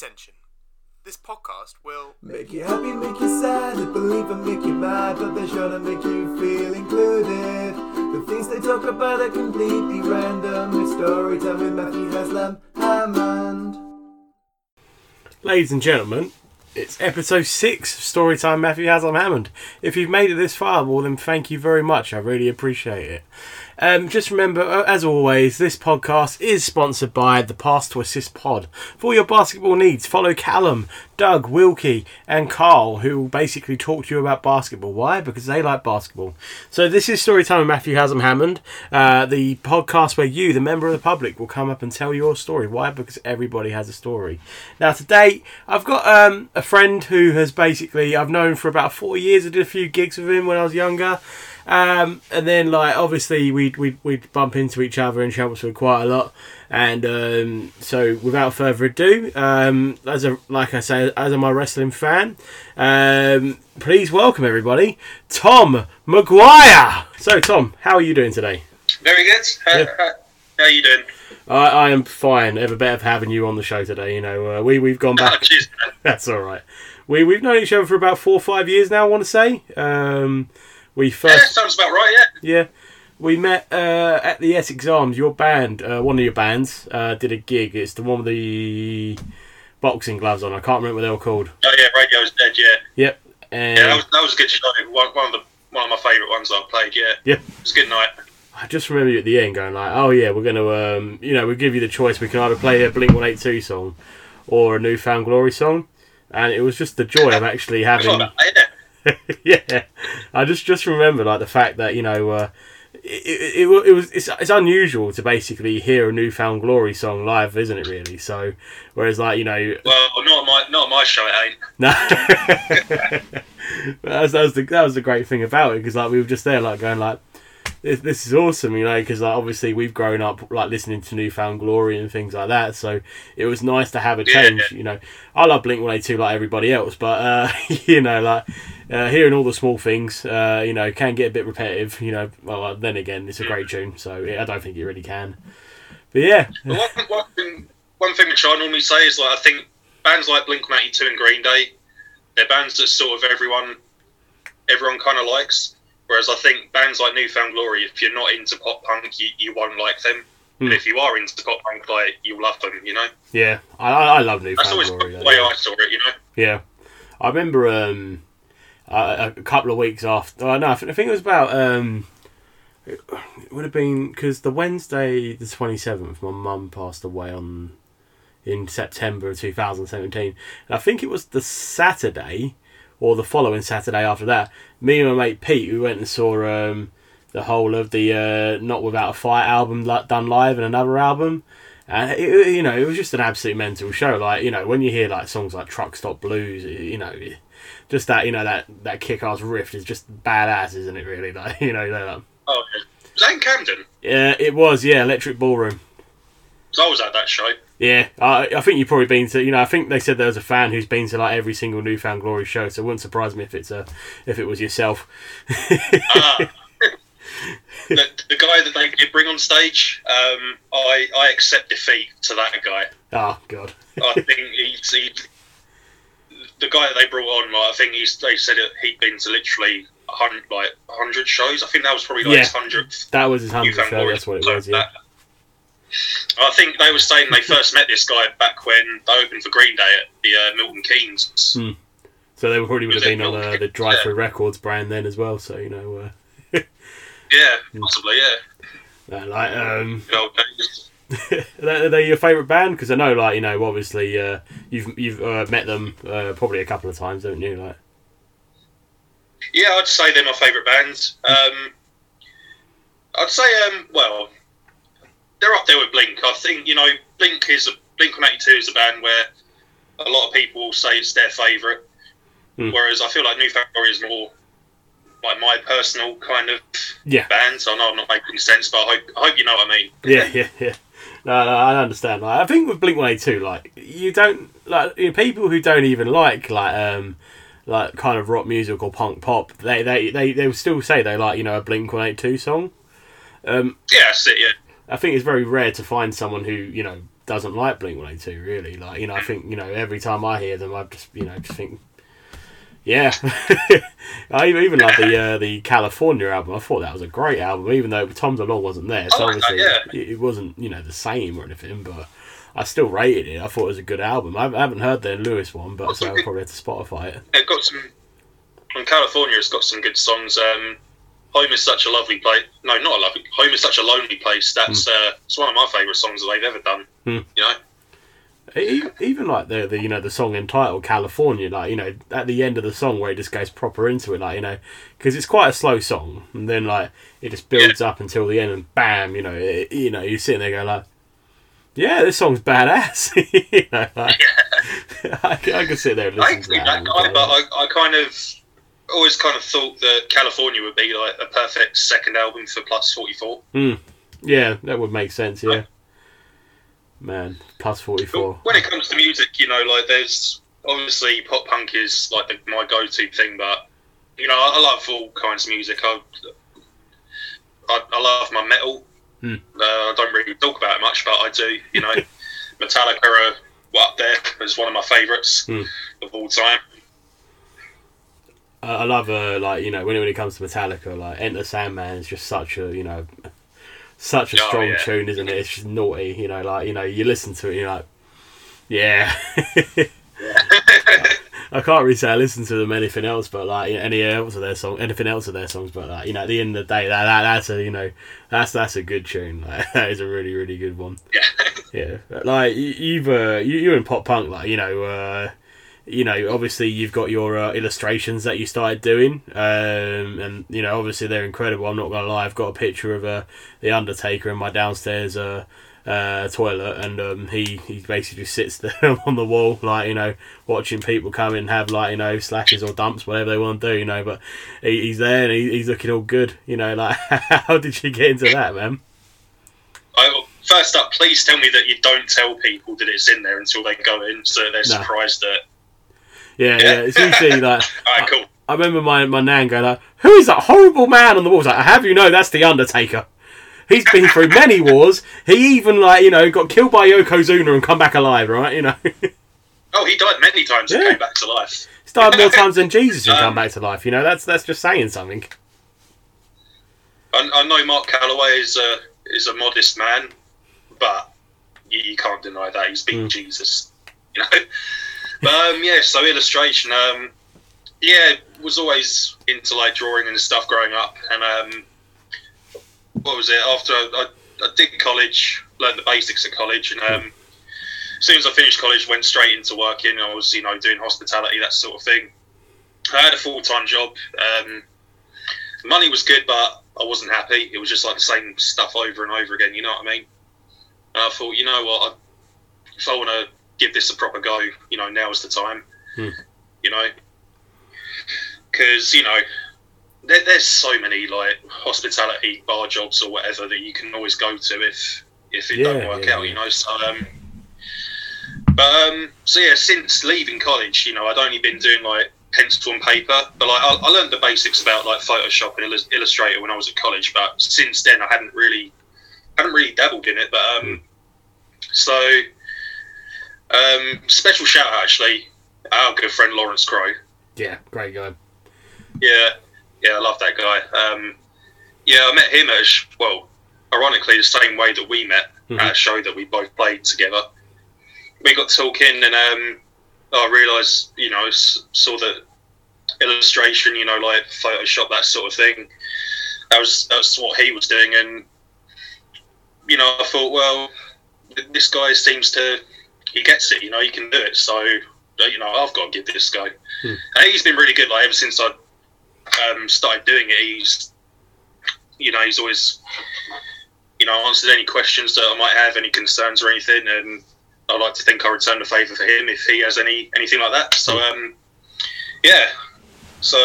Attention. This podcast will. Make you happy, make you sad, they believe and make you mad, but they're sure to make you feel included. The things they talk about are completely random. It's story time with Matthew Haslam Hammond. Ladies and gentlemen, it's episode six of Storytime Matthew Haslam Hammond. If you've made it this far, well then thank you very much. I really appreciate it. Um, just remember, uh, as always, this podcast is sponsored by the Pass to Assist Pod. For your basketball needs, follow Callum, Doug, Wilkie, and Carl, who will basically talk to you about basketball. Why? Because they like basketball. So this is Storytime with Matthew Haslam Hammond, uh, the podcast where you, the member of the public, will come up and tell your story. Why? Because everybody has a story. Now today, I've got um, a friend who has basically I've known for about four years. I did a few gigs with him when I was younger. Um, and then, like, obviously, we'd, we'd, we'd bump into each other in Chelmsford quite a lot. And um, so, without further ado, um, as a like I say, as I'm a wrestling fan, um, please welcome everybody, Tom Maguire. So, Tom, how are you doing today? Very good. How, Yeah. how, how are you doing? I, I am fine. Ever better for having you on the show today. You know, uh, we we've gone Oh, back. man. That's all right. We we've known each other for about four or five years now. I want to say. Um, we first Yeah, sounds about right, yeah. Yeah, we met uh, at the Essex Arms. Your band, uh, one of your bands, uh, did a gig. It's the one with the boxing gloves on. I can't remember what they were called. Oh, yeah, Radio's Dead, yeah. Yep. And Yeah, that was, that was a good show. One, one of the one of my favourite ones I've played, yeah. Yeah. It was a good night. I just remember you at the end going like, "Oh yeah, we're gonna, um, you know, we give you the choice. We can either play a Blink One Eight Two song or a New Found Glory song." And it was just the joy of actually having. thought, yeah. yeah, I just just remember like the fact that you know uh, it, it, it, it was it's, it's unusual to basically hear a New Found Glory song live, isn't it? Really. So whereas like you know Well, not my not my show, it ain't. no, that was that was the that was the great thing about it because like we were just there like going like. This, this is awesome, you know, because like, obviously we've grown up like listening to New Found Glory and things like that. So it was nice to have a Yeah. change, you know. I love Blink One Eight Two like everybody else, but uh, you know, like uh, hearing all the small things, uh, you know, can get a bit repetitive. You know, well, uh, then again, it's a great tune, so yeah, I don't think it really can. But yeah, one, one, thing, one thing which I normally say is like I think bands like Blink 182 and Green Day, they're bands that sort of everyone everyone kind of likes. Whereas I think bands like New Found Glory, if you're not into pop punk, you, you won't like them. Hmm. But if you are into pop punk, like you'll love them. You know, yeah, I, I love that's Newfound always Glory. the way yeah. I saw it. You know. Yeah, I remember um, a, a couple of weeks after. Oh, no, I think, I think it was about. Um, it would have been because the Wednesday, the twenty seventh, my mum passed away on in September of two thousand seventeen, and I think it was the Saturday or the following Saturday after that. Me and my mate Pete, we went and saw um, the whole of the uh, Not Without a Fight album done live and another album. And it, you know, it was just an absolute mental show. Like you know, when you hear like songs like Truck Stop Blues, you know, just that you know that that kick-ass riff is just badass, isn't it? Really, like you know, like, Oh, was that in Camden? yeah, it was, yeah, Electric Ballroom. 'Cause I was at that show. Yeah, I, I think you've probably been to. You know, I think they said there was a fan who's been to like every single New Found Glory show. So it wouldn't surprise me if it's a if it was yourself. Ah. the, the guy that they did bring on stage, um, I, I accept defeat to that guy. Oh God. I think he's he, the guy that they brought on. Like, I think he's they said that he'd been to literally hundred like hundred shows. I think that was probably like Yeah. his hundredth. That was his hundredth show. That's what it was. Yeah. That- I think they were saying they first met this guy back when they opened for Green Day at the uh, Milton Keynes. Hmm. So they probably would have been on uh, the Drive-Thru Records brand then as well. So you know, uh, Yeah, Hmm. possibly. Yeah, uh, like um, good old days. are they your favourite band? Because I know, like you know, obviously uh, you've you've uh, met them uh, probably a couple of times, haven't you? Like, Yeah, I'd say they're my favourite bands. Um, I'd say, um, well, they're up there with Blink. I think you know, Blink is a Blink One Eighty Two is a band where a lot of people will say it's their favourite, Hmm. whereas I feel like New Found Glory is more like my personal kind of yeah, band. So I know I'm not making sense, but I hope, I hope you know what I mean. yeah, yeah, yeah. No, no, I understand. Like, I think with Blink One Eighty Two, like you don't like you know, people who don't even like like um like kind of rock music or punk pop. They they they, they will still say they like you know a Blink One Eighty Two song. Um, Yeah, that's it. Yeah, I think it's very rare to find someone who you know doesn't like Blink One Eighty Two. Really, like you know, I think you know every time I hear them, I just you know just think. Yeah, I even like the uh, the California album. I thought that was a great album, even though Tom DeLonge wasn't there. So I like that, obviously it, it wasn't you know the same or anything, but I still rated it. I thought it was a good album. I haven't heard the Lewis one, but so I'll probably have to Spotify it. It got some. On California, it's got some good songs. Um, Home is such a lovely place. No, not a lovely. Home is such a lonely place. That's uh, it's one of my favourite songs that they've ever done. Hmm. You know, Even like the, the you know the song entitled California, like you know at the end of the song where it just goes proper into it, like you know because it's quite a slow song, and then like it just builds up until the end, and bam, you know it, you know you're sitting there going like, yeah, this song's badass. you know, like, I, can- I can sit there and I listen to agree that. that guy, but I, I kind of always kind of thought that California would be like a perfect second album for Plus Forty Four. yeah, that would make sense. Yeah, man, plus forty four. When it comes to music, you know, like there's obviously pop punk is like the, my go-to thing, but you know, I, I love all kinds of music. I I, I love my metal. Hmm. Uh, I don't really talk about it much, but I do. You know, Metallica are up there as one of my favourites Hmm. of all time. I love uh, like you know when it, when it comes to Metallica, like Enter Sandman is just such a you know such a Oh, strong yeah. tune, isn't it? It's just naughty, you know. Like you know, you listen to it, you're like, yeah. I can't really say I listen to them anything else, but like any else of their song, anything else of their songs, but like you know, at the end of the day, that, that that's a you know, that's that's a good tune. Like, that is a really really good one. Yeah. Yeah, like you- you've uh, you, you're in pop punk, like you know, uh, you know, obviously you've got your uh, illustrations that you started doing, um, and you know, obviously they're incredible. I'm not gonna lie, I've got a picture of uh, the Undertaker in my downstairs uh, uh, toilet, and um, he he basically just sits there on the wall, like you know, watching people come in and have like you know slashes or dumps, whatever they want to do, you know. But he, he's there and he, he's looking all good, you know. Like, how did you get into that, man? I, first up, please tell me that you don't tell people that it's in there until they go in, so they're No. surprised that. Yeah, yeah. It's usually like. All right, cool. I remember my, my nan going like, "Who is that horrible man on the wall?" I was like, "I have you know that's the Undertaker. He's been through many wars. He even like you know got killed by Yokozuna and come back alive, right? You know, Oh, he died many times and Yeah. came back to life. died more times than Jesus and come Um, back to life. You know, that's that's just saying something. I, I know Mark Calaway is a is a modest man, but you, you can't deny that he's been Mm. Jesus, you know. But um, yeah, so illustration, um, yeah, was always into like drawing and stuff growing up, and um, what was it? After I, I, did college, learned the basics at college, and um, as soon as I finished college, went straight into working. I was, you know, doing hospitality, that sort of thing. I had a full time job. Um, money was good, but I wasn't happy. It was just like the same stuff over and over again. You know what I mean? And I thought, you know what? I, if I want to give this a proper go, you know, now is the time. Hmm. You know, because you know, there, there's so many like hospitality bar jobs or whatever that you can always go to if if it Yeah, don't work yeah, out. yeah. You know, so um. But um, so yeah, since leaving college, you know, I'd only been doing like pencil and paper, but like I, I learned the basics about like Photoshop and Illus- Illustrator when I was at college. But since then, I hadn't really, hadn't really dabbled in it. But um, so um, special shout out actually, our good friend Lawrence Crow. Yeah, great guy. Yeah, yeah, I love that guy. Um, yeah, I met him at a sh- well, ironically, the same way that we met Mhm. at a show that we both played together. We got talking, and um, I realised, you know, s- saw the illustration, you know, like Photoshop, that sort of thing. That was that's what he was doing, and you know, I thought, well, th- this guy seems to he gets it, you know, he can do it. So, you know, I've got to give this go. Hmm. And he's been really good. Like ever since I um, started doing it, he's you know he's always you know answered any questions that I might have, any concerns or anything, and I like to think I return the favour for him if he has any anything like that. So um, yeah, so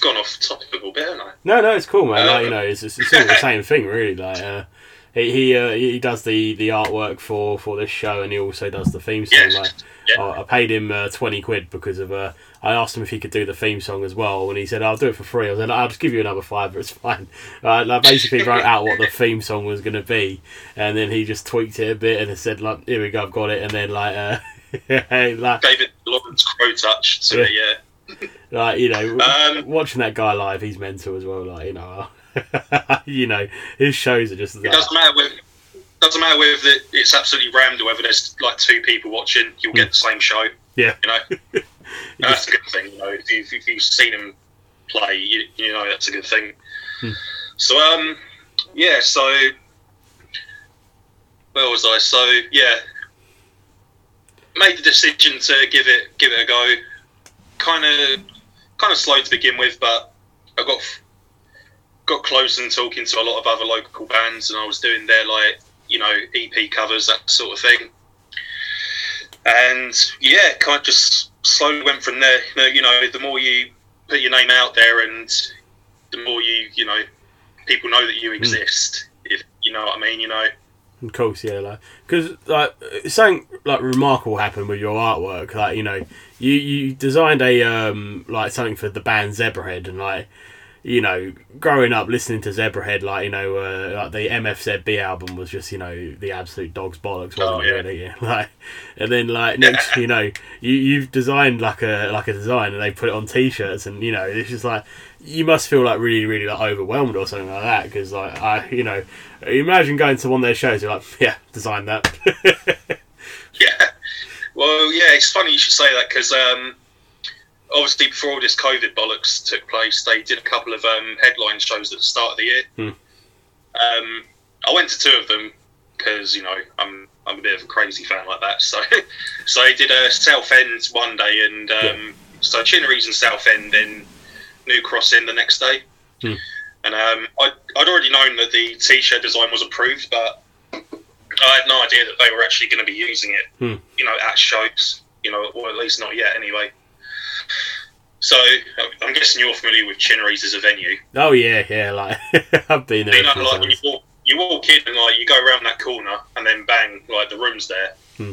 gone off topic a little bit, haven't I? No, no, it's cool, man. like Um, you know, it's, it's, it's all the same thing, really. Like, uh, He he, uh, he does the, the artwork for, for this show, and he also does the theme song. Yes. Like, Yeah. I I paid him uh, twenty quid because of uh, I asked him if he could do the theme song as well, and he said I'll do it for free. I was like, I'll just give you another five, but it's fine. Uh, I basically wrote out what the theme song was going to be, and then he just tweaked it a bit and said like, here we go, I've got it, and then like. Uh, like, David Lawrence Crow touch to it, yeah. like you know, Um, watching that guy live, he's mental as well. Like you know, you know, his shows are just. It Like, doesn't matter whether doesn't matter whether it's absolutely rammed or whether there's like two people watching, you'll get the same show. Yeah. You know, And that's a good thing. You know, if you've, if you've seen him play, you, you know that's a good thing. Hmm. So um, yeah. So where was I? So yeah, made the decision to give it give it a go. Kind of kind of slow to begin with, but I got got close and talking to a lot of other local bands, and I was doing their like you know EP covers that sort of thing. And yeah, kind of just slowly went from there. You know, you know, the more you put your name out there, and the more you you know people know that you exist. If you know what I mean, you know. Of course, yeah, like because like something like remarkable happened with your artwork. Like you know, you you designed a um like something for the band Zebrahead, and like you know, growing up listening to Zebrahead, like you know, uh, like the MFZB album was just you know the absolute dog's bollocks, wasn't Oh, it? Really, yeah. Like, and then like next, you know, you you've designed like a like a design, and they put it on T-shirts, and you know, it's just like you must feel like really really like overwhelmed or something like that because like I you know imagine going to one of their shows you're like yeah design that Yeah. Well, yeah, it's funny you should say that because um, obviously before all this COVID bollocks took place, they did a couple of um, headline shows at the start of the year. Hmm. Um, I went to two of them because you know I'm I'm a bit of a crazy fan like that. So so I did a Southend one day and um, so Chinnery's in Southend, then New Cross Inn the next day. Hmm. And um, I'd, I'd already known that the t-shirt design was approved, but I had no idea that they were actually going to be using it, Hmm. you know, at shows, you know, or at least not yet anyway. So I'm guessing you're familiar with Chinnery's as a venue. oh yeah yeah like I've been there You know, like when you walk, you walk in and like you go around that corner and then bang, like the room's there. Hmm.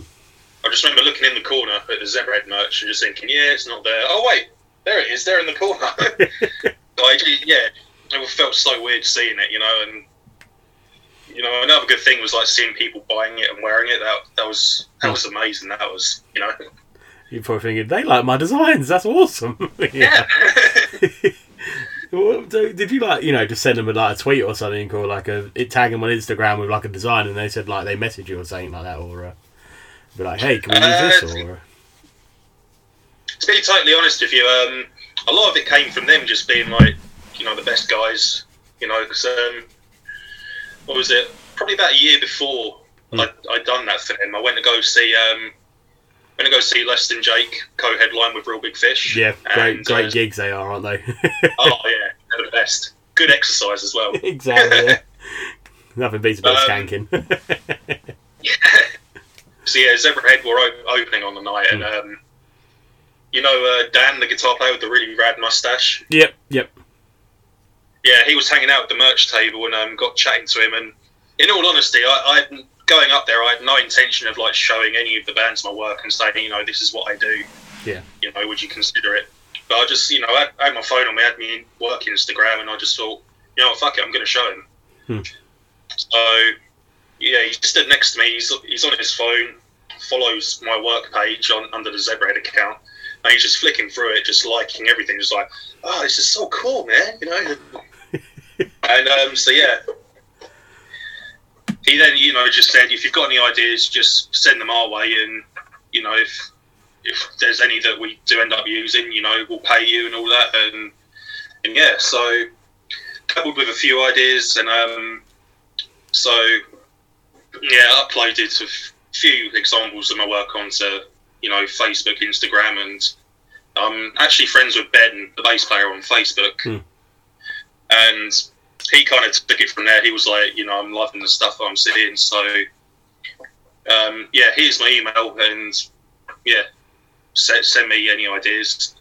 I just remember looking in the corner at the Zebrahead merch and just thinking, yeah, it's not there. Oh wait, there it is, there in the corner. I, yeah, it felt so weird seeing it, you know, and you know, another good thing was like seeing people buying it and wearing it. That that was that was amazing. That was, you know, you're probably thinking they like my designs that's awesome yeah. Did you like you know just send them a, like a tweet or something or like a it tag them on Instagram with like a design and they said like they message you or something like that or uh, be like hey can we use this Uh, or to be totally honest with you, um, a lot of it came from them just being like, you know, the best guys. You know, because um, what was it? Probably about a year before Hmm. I'd, I'd done that for them. I went to go see, um, went to go see Less Than Jake co-headline with Real Big Fish. yeah great And, great uh, gigs they are aren't they Oh yeah, they're the best. Good exercise as well. exactly yeah. nothing beats a bit of Um, skanking So yeah, Zebrahead were op- opening on the night, and Hmm. um, you know uh, Dan, the guitar player with the really rad mustache. yep yep yeah, he was hanging out at the merch table and um, got chatting to him. And in all honesty, I, I had, going up there, I had no intention of like showing any of the bands my work and saying, you know, this is what I do. Yeah. You know, would you consider it? But I just, you know, I, I had my phone on me, I had me work Instagram, and I just thought, you know, fuck it, I'm going to show him. Hmm. So yeah, he stood next to me. He's he's on his phone, follows my work page on under the Zebrahead account. And he's just flicking through it, just liking everything, just like, oh, this is so cool, man. You know, and um, so yeah, he then you know just said if you've got any ideas, just send them our way, and you know if if there's any that we do end up using, you know we'll pay you and all that, and and yeah, so coupled with a few ideas, and um, so yeah, I uploaded a few examples of my work onto you know Facebook, Instagram, and I'm actually friends with Ben, the bass player on Facebook Hmm. and he kind of took it from there. He was like, you know, I'm loving the stuff I'm seeing. So, um, yeah, here's my email, and yeah, send, send me any ideas.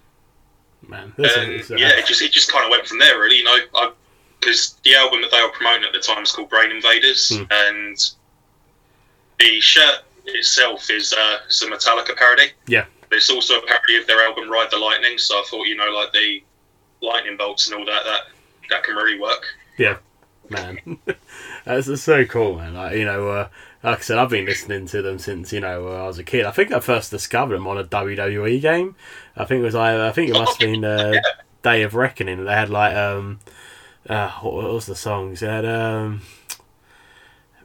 man this And is, uh, yeah, it just it just kind of went from there. Really, you know, because the album that they were promoting at the time is called Brain Invaders, Hmm. and the shirt itself is uh, it's a Metallica parody. Yeah. But it's also a parody of their album Ride the Lightning. So I thought, you know, like the lightning bolts and all that, that that can really work. Man. That's that's so cool, man. Like you know, uh, like I said, I've been listening to them since you know uh, I was a kid. I think I first discovered them on a WWE game. I think it was like I think it must have been uh, Day of Reckoning. They had like um, uh, what what was the songs? They had um.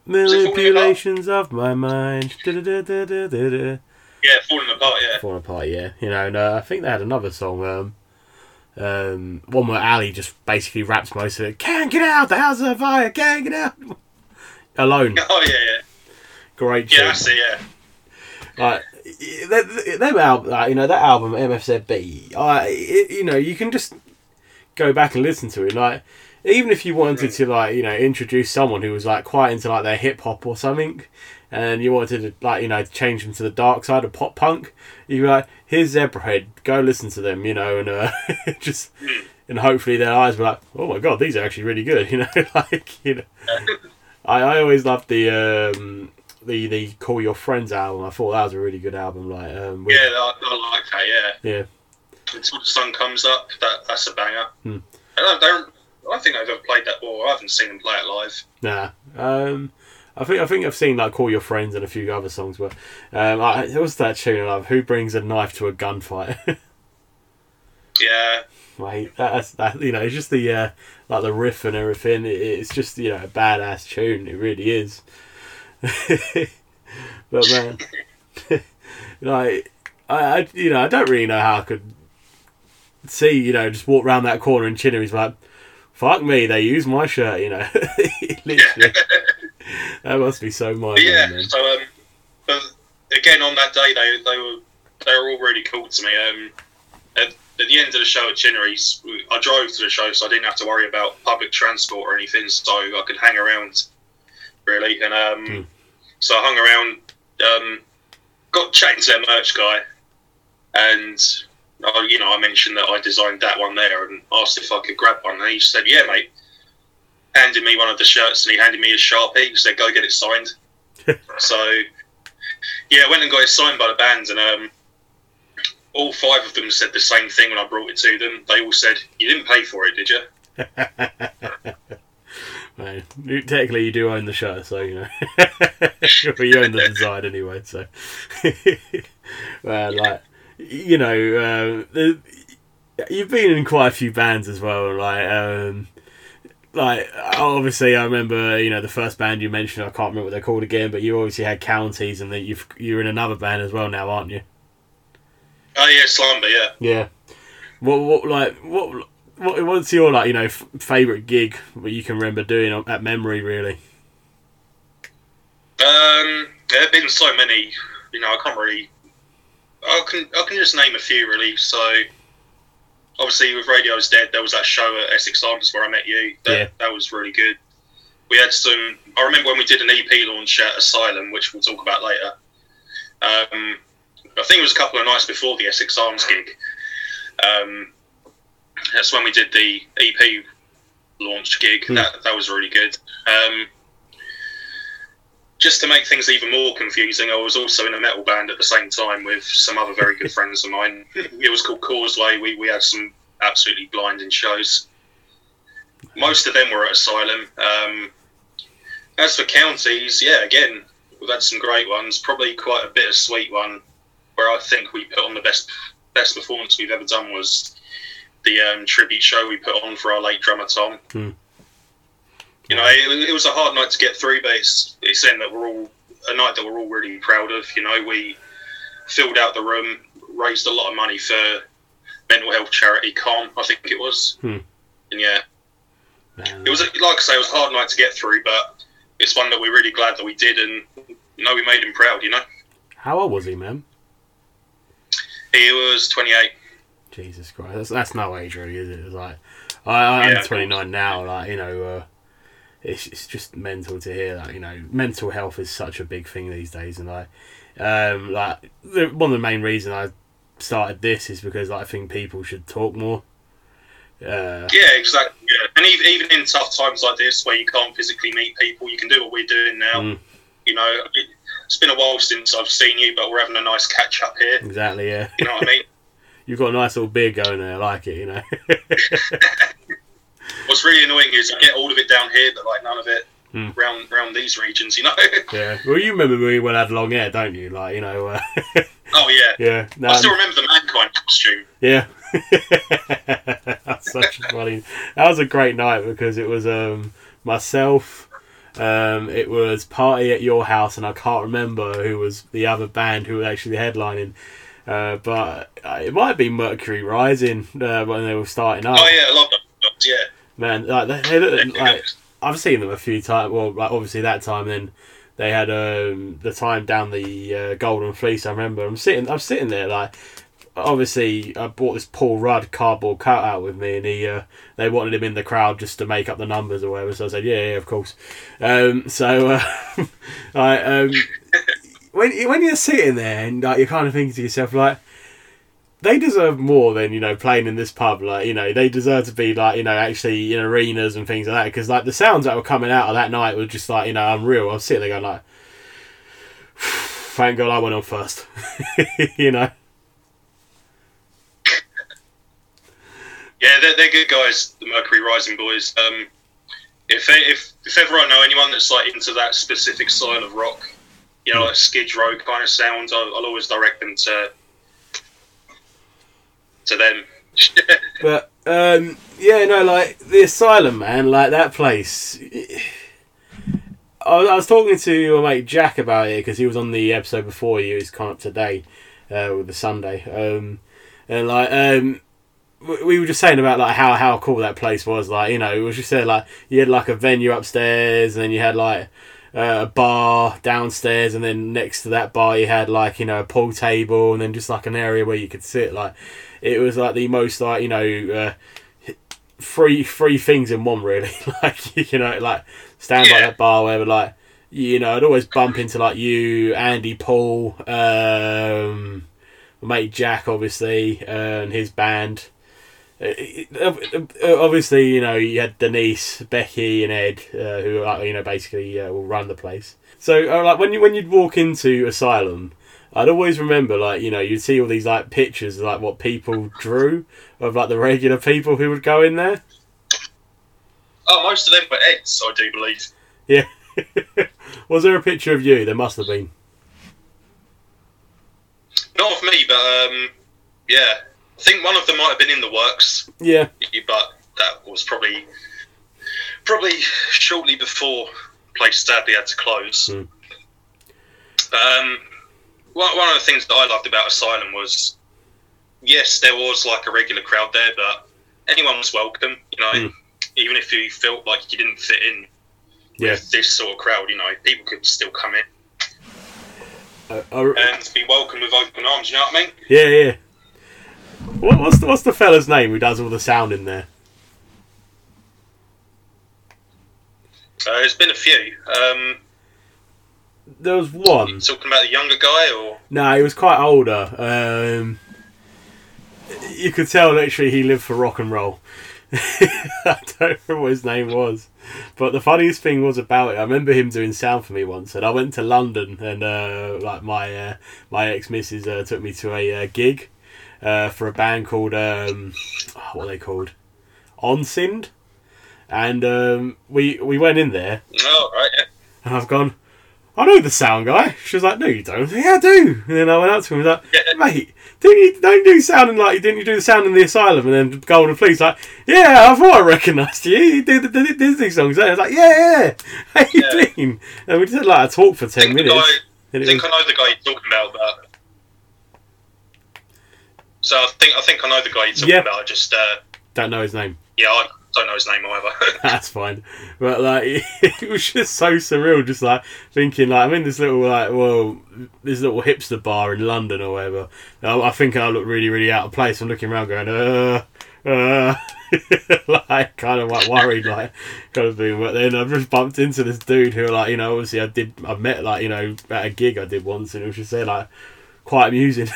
Manipulations of my mind. Da-da-da-da-da-da. Yeah, falling apart. Yeah. Falling apart, yeah. You know, and uh, I think they had another song, um, um, one where Ali just basically raps most of it. Can't get out, the house is on fire, can't get out. Alone, Oh yeah, yeah, great yeah. tune. Yeah. Like, that, that album, like, you know, that album, MFZB, I, it, you know, you can just go back and listen to it. Like, even if you wanted to, like, you know, introduce someone who was, like, quite into, like, their hip hop or something, and you wanted to, like, you know, change them to the dark side of pop punk, you'd be like, here's Zebrahead, go listen to them, you know, and uh, just, and hopefully their eyes were like, oh my god, these are actually really good, you know, like, you know. I, I always loved the, um, the the Call Your Friends album. I thought that was a really good album. Like, um, with, Yeah, I, I like that. Yeah. yeah, Until the sun comes up, that that's a banger. Hmm. I don't, don't. I don't think I've ever played that, or I haven't seen them play it live. Nah. Um, I think I think I've seen like Call Your Friends and a few other songs, but um, I, there was that tune of Who brings a knife to a gunfight. Yeah, Mate, that's that. You know, it's just the uh, like the riff and everything. It, it's just you know a badass tune. It really is. but man, like I, I, you know, I don't really know how I could see. You know, just walk around that corner and Chinnery's like, "Fuck me, they use my shirt." You know, literally. That must be so mind yeah. So um, but again on that day they they were they were all really cool to me. Um, at, at the end of the show at Chinnery's, I drove to the show, so I didn't have to worry about public transport or anything, so I could hang around really. And um, Hmm. so I hung around, um, got chatting to their merch guy, and uh, you know I mentioned that I designed that one there, and asked if I could grab one, and he said, "Yeah, mate." Handed me one of the shirts, and he handed me a sharpie. He said, "Go get it signed." so, yeah, I went and got it signed by the band, and um, all five of them said the same thing when I brought it to them. They all said, "You didn't pay for it, did you?" You- technically you do own the shirt, so you know. but you own the design anyway, so. well, like, you know, um, the, you've been in quite a few bands as well, like, um, like obviously I remember, you know, the first band you mentioned. I can't remember what they're called again, but you obviously had counties, and that you've you're in another band as well now, aren't you? Oh yeah, Slumber, yeah. Yeah. What what like what what what's your like you know f- favorite gig that you can remember doing at memory really? Um, there have been so many. You know, I can't really. I can I can just name a few really. So, obviously, with Radio's Dead, there was that show at Essex Arms where I met you. That, Yeah. that was really good. We had some. I remember when we did an EP launch at Asylum, which we'll talk about later. Um, I think it was a couple of nights before the Essex Arms gig. Um, that's when we did the EP launch gig. Hmm. That that was really good. Um, just to make things even more confusing, I was also in a metal band at the same time with some other very good friends of mine. It was called Causeway. We, we had some absolutely blinding shows. Most of them were at Asylum. Um, as for counties, yeah, again, we've had some great ones. Probably quite a bittersweet one where I think we put on the best best performance we've ever done was the um, tribute show we put on for our late drummer Tom. Hmm. You know, it, it was a hard night to get through, but it's it's something that we're all a night that we're all really proud of. You know, we filled out the room, raised a lot of money for mental health charity Calm, I think it was. Hmm. And yeah, it was like I say, it was a hard night to get through, but it's one that we're really glad that we did, and you know, we made him proud. You know, How old was he, man? he was 28. Jesus Christ, that's, that's no age really, is it? It's like I, I'm Yeah. 29 now. Like you know, uh, it's it's just mental to hear that. You know, mental health is such a big thing these days, and like, um, like the, one of the main reasons I started this is because like, I think people should talk more. Uh, Yeah, exactly. Yeah, And even, even in tough times like this, where you can't physically meet people, you can do what we're doing now. Mm. You know, it, it's been a while since I've seen you, but we're having a nice catch up here. Exactly. Yeah. You know what I mean? You've got a nice little beard going there. I like it. You know. What's really annoying is I get all of it down here, but like none of it Hmm. round round these regions. You know? yeah. Well, you remember me when I had long hair, don't you? Like you know. Uh, oh yeah. yeah. No, I still remember the mankind costume. Yeah. That's such a funny. That was a great night because it was um myself, um it was party at your house, and I can't remember who was the other band who was actually headlining. Uh, but uh, it might be Mercury Rising uh, when they were starting up. Oh yeah, I love those. Yeah. Man, like they, look like. I've seen them a few times. Well, like obviously that time then they had um, the time down the uh, Golden Fleece. I remember I'm sitting, I'm sitting there like. Obviously, I bought this Paul Rudd cardboard cutout with me, and he uh, they wanted him in the crowd just to make up the numbers or whatever. So I said, "Yeah, yeah, of course." Um, so, uh, I, um, when when you're sitting there and like, you're kind of thinking to yourself, like, they deserve more than you know playing in this pub. Like you know, they deserve to be like you know actually in arenas and things like that. Because like the sounds that were coming out of that night were just like you know unreal. I was sitting there going like, thank God I went on first. you know. Yeah, they're, they're good guys, the Mercury Rising boys. Um, if they, if if ever I know anyone that's like into that specific style of rock, you know, like Skid Row kind of sounds, I'll, I'll always direct them to to them. But um, yeah, no, like the asylum, man, like that place. I was, talking to your mate Jack about it because he was on the episode before you. He's come up today uh, with the Sunday, um, and like um, we- we were just saying about like how how cool that place was. Like you know, it was just there like you had like a venue upstairs, and then you had like uh, a bar downstairs, and then next to that bar you had like you know a pool table, and then just like an area where you could sit. Like it was like the most like you know uh, three three things in one really. like you know like stand by that bar where like you know I'd always bump into like you, Andy, Paul, um, mate Jack obviously, uh, and his band. Uh, uh, uh, Obviously, you know you had Denise, Becky, and Ed, uh, who are, you know basically uh, will run the place. So, uh, like when you when you'd walk into Asylum, I'd always remember like you know you'd see all these like pictures of like what people drew of like the regular people who would go in there. oh, most of them were Eds, I do believe. Yeah. Was there a picture of you? There must have been. Not of me, but um, yeah, I think one of them might have been in the works, Yeah. but that was probably probably shortly before place sadly had to close. But, um, one, one of the things that I loved about Asylum was, yes, there was like a regular crowd there, but anyone was welcome. You know, Hmm. even if you felt like you didn't fit in Yeah. with this sort of crowd, you know, people could still come in Uh, uh, and be welcome with open arms. You know what I mean? yeah, yeah. What, what's the, what's the fella's name who does all the sound in there? So there's been a few. Um, There was one. talking about the younger guy, or No, he was quite older. Um, you could tell literally he lived for rock and roll. I don't remember what his name was, but the funniest thing was about it. I remember him doing sound for me once, and I went to London, and uh, like my uh, my ex missus uh, took me to a uh, gig uh, for a band called um, oh, what are they called, Onsind, and um, we we went in there, oh right, yeah. and I've gone, I know the sound guy. She was like, No, you don't. Yeah, I do. And then I went up to him and was like, Yeah. Mate, didn't you don't you do sounding like didn't you do the sound in the asylum and then Golden Fleece? Like, yeah, I thought I recognised you. You did the, the Disney songs. there." I was like, Yeah, yeah. How you Yeah. doing? And we did like a talk for ten think, the minutes. guy, I think was- I know the guy you're talking about, but so I think I think I know the guy you're talking Yeah. about. I Just uh, don't know his name. yeah, I don't know his name either. That's fine. But like it was just so surreal, just like thinking like I'm in this little like well this little hipster bar in London or whatever. I, I think I look really, really out of place. I'm looking around going, uh uh like kind of like worried like kind of thing. But then I've just bumped into this dude who like, you know, obviously I did I met like, you know, at a gig I did once and it was just there like quite amusing.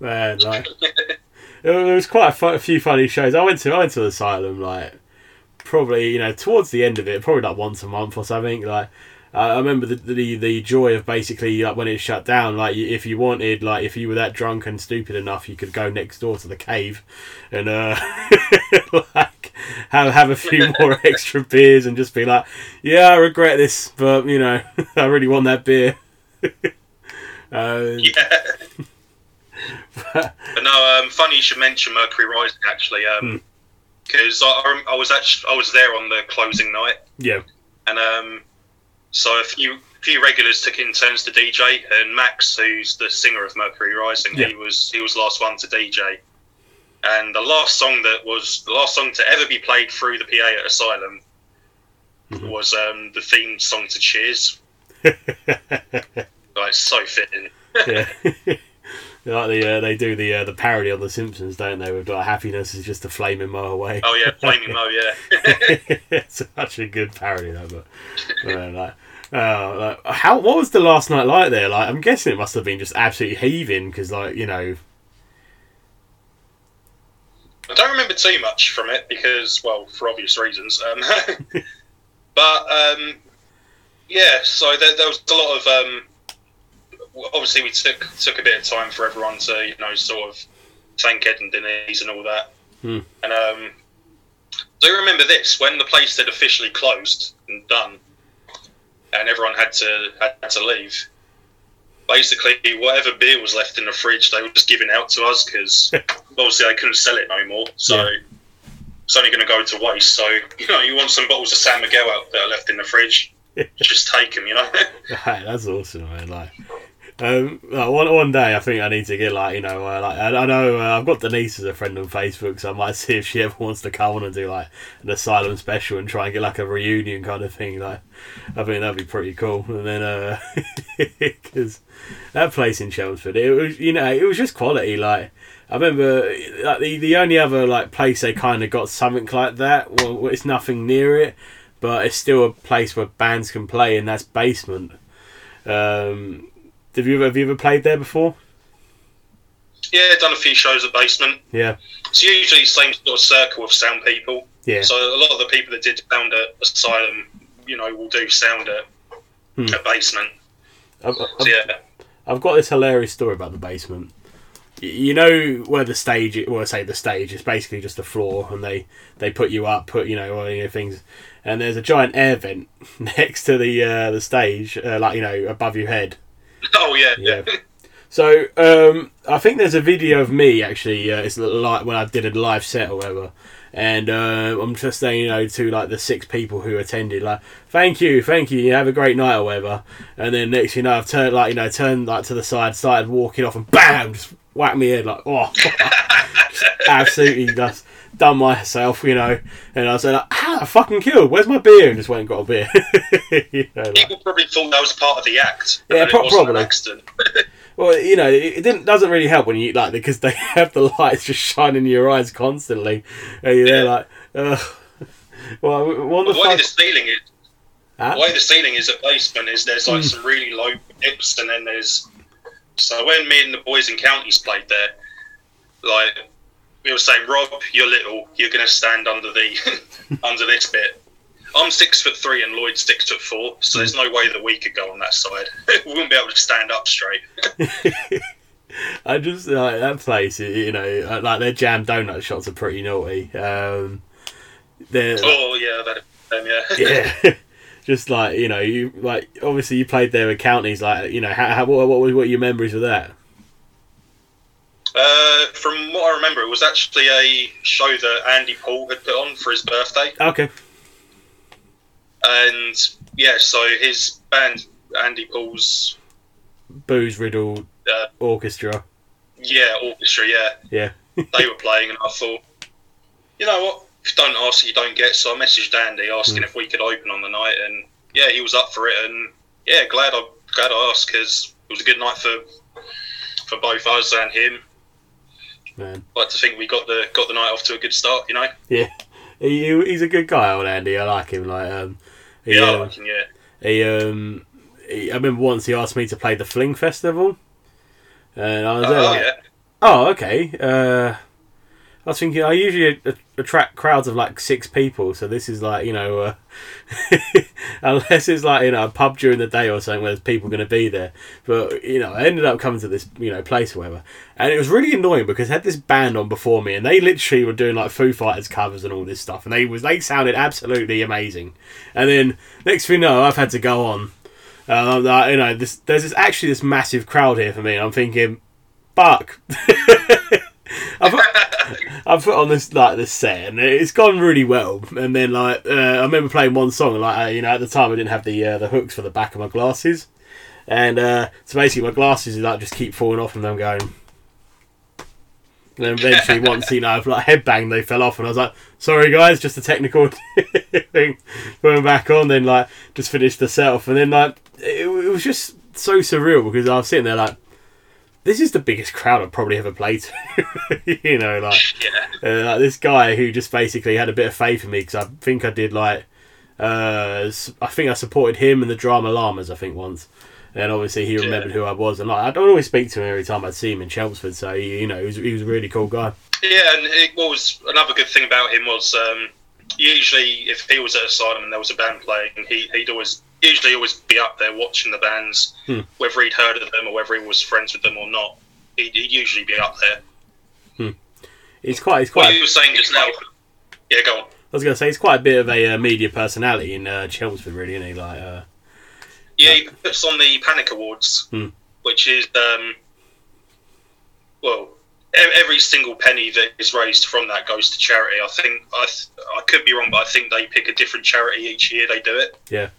Man, like there was quite a, fu- a few funny shows. I went to I went to the asylum like probably you know towards the end of it, probably like once a month or something. Like I remember the, the the joy of basically like when it shut down. Like if you wanted, like if you were that drunk and stupid enough, you could go next door to the cave and uh, like have have a few more extra beers and just be like, yeah, I regret this, but you know, I really want that beer. uh, Yeah. But no, um, funny you should mention Mercury Rising actually, because I, I, I was actually I was there on the closing night, yeah, and um, so a few few regulars took in turns to DJ, and Max, who's the singer of Mercury Rising, Yeah. he was he was the last one to DJ, and the last song that was the last song to ever be played through the PA at Asylum Mhm. was um, the theme song to Cheers. Like so fitting. yeah. like the uh, they do the uh, the parody on The Simpsons, don't they? With like happiness is just a flaming mile away. Oh yeah, Flaming Moe, yeah. it's such a good parody, though. But uh, like, uh, like, how what was the last night like there? Like, I'm guessing it must have been just absolutely heaving because, like, you know, I don't remember too much from it because, well, for obvious reasons. Um, but um, yeah, so there, there was a lot of. Um, obviously, we took took a bit of time for everyone to, you know, sort of thank Ed and Denise and all that. Hmm. And um, do you remember this when the place had officially closed and done, and everyone had to had to leave? Basically, whatever beer was left in the fridge, they were just giving out to us because obviously they couldn't sell it no more. So Yeah. it's only going to go to waste. So you know, you want some bottles of San Miguel out that are left in the fridge, just take them. You know. Right, that's awesome, man. Like, um, like, one one day I think I need to get like you know uh, like I, I know uh, I've got Denise as a friend on Facebook, so I might see if she ever wants to come on and do like an asylum special and try and get like a reunion kind of thing. Like, I think that'd be pretty cool. And then because that place in Chelmsford, it was you know it was just quality. Like I remember like the the only other like place they kind of got something like that. Well, it's nothing near it but it's still a place where bands can play, and that's Basement. Um, have you ever, have you ever played there before? yeah, done a few shows at Basement. Yeah, It's usually the same sort of circle of sound people. yeah, So a lot of the people that did sound at Asylum, you know, will do sound at, Hmm. at Basement. I've, So I've, yeah. I've got this hilarious story about the Basement. You know where the stage, well, I say the stage is basically just a floor, and they they put you up, put you know, all, you know things, and there's a giant air vent next to the uh, the stage, uh, like you know, above your head. Oh yeah, Yeah. So um, I think there's a video of me actually. Uh, it's like when I did a live set or whatever, and uh, I'm just saying, you know, to like the six people who attended, like, thank you, thank you, you have a great night or whatever. And then next, you know, I've turned like, you know, turned like to the side, started walking off, and bam, just whacked me head like, oh, absolutely just done myself, you know. And I said, like, ah, I fucking killed. Where's my beer? And just went and got a beer. you know, like- People probably thought that was part of the act. Yeah, pro- probably. an accident. Well, you know, it doesn't really help when you eat like because they have the lights just shining in your eyes constantly, and you're Yeah. like, ugh. Well, one The way fuck- the ceiling is, Huh? the way the ceiling is at Basement is there's like Hmm. some really low dips, and then there's. So when me and the boys in counties played there, like were saying, Rob, you're little, you're gonna stand under the under this bit. I'm six foot three and Lloyd's six foot four, so there's no way that we could go on that side. we wouldn't be able to stand up straight. I just like that place. You know, uh, like their jam donut shots are pretty naughty. Um, they're Oh yeah, that um, yeah. yeah. Just like you know, you like obviously you played there with counties. Like you know, how, how what what, what were your memories of that? Uh, from what I remember, it was actually a show that Andy Paul had put on for his birthday, Okay, and yeah, so his band, Andy Paul's, booze Riddle uh, orchestra. yeah, orchestra, yeah, Yeah, they were playing, and I thought, you know what, if you don't ask, you don't get. So I messaged Andy asking if we could open on the night, and yeah, he was up for it, and yeah, glad I glad I asked because it was a good night for for both us and him. Man. like to think we got the got the night off to a good start, you know. Yeah, he- he's a good guy, old Andy. I like him. Like um, he, Yeah, I um, like him, yeah. He um, he, I remember once he asked me to play the Fling Festival, and I was there Oh like, yeah. oh okay. Uh, I was thinking I usually attract crowds of like six people, so this is like you know, uh, unless it's like you know a pub during the day or something where there's people going to be there. But you know, I ended up coming to this you know place or whatever, and it was really annoying because I had this band on before me, and they literally were doing like Foo Fighters covers and all this stuff, and they was they sounded absolutely amazing. And then next thing you know, I've had to go on. Uh, you know, this, there's this, actually this massive crowd here for me. I'm thinking, fuck. I've, I've put on this like this set and it's gone really well. And then like uh, I remember playing one song like uh, you know at the time I didn't have the uh, the hooks for the back of my glasses, and uh, so basically my glasses like just keep falling off and I'm going. And then eventually once you know I've like headbanged they fell off and I was like sorry guys just a technical thing put them back on then like just finished the set off and then like it, it was just so surreal because I was sitting there like this is the biggest crowd I've probably ever played to. you know, like, Yeah. uh, like this guy who just basically had a bit of faith in me because I think I did like, uh, I think I supported him and the Drama Llamas. I think once, and obviously he remembered who I was. And like, I don't always speak to him every time I'd see him in Chelmsford, so he, you know, he was, he was a really cool guy. Yeah, and it, what was another good thing about him was um, usually if he was at Asylum and there was a band playing, he, he'd always usually always be up there watching the bands, Hmm. whether he'd heard of them or whether he was friends with them or not. He'd, he'd usually be up there. He's quite, he's What quite. you were saying just now. Yeah, go on. I was gonna say he's quite a bit of a uh, media personality in uh, Chelmsford, really, isn't he? Like, uh, Yeah, he puts on the Panic Awards, Hmm. which is um, well, every single penny that is raised from that goes to charity. I think I th- I could be wrong, but I think they pick a different charity each year. They do it. Yeah.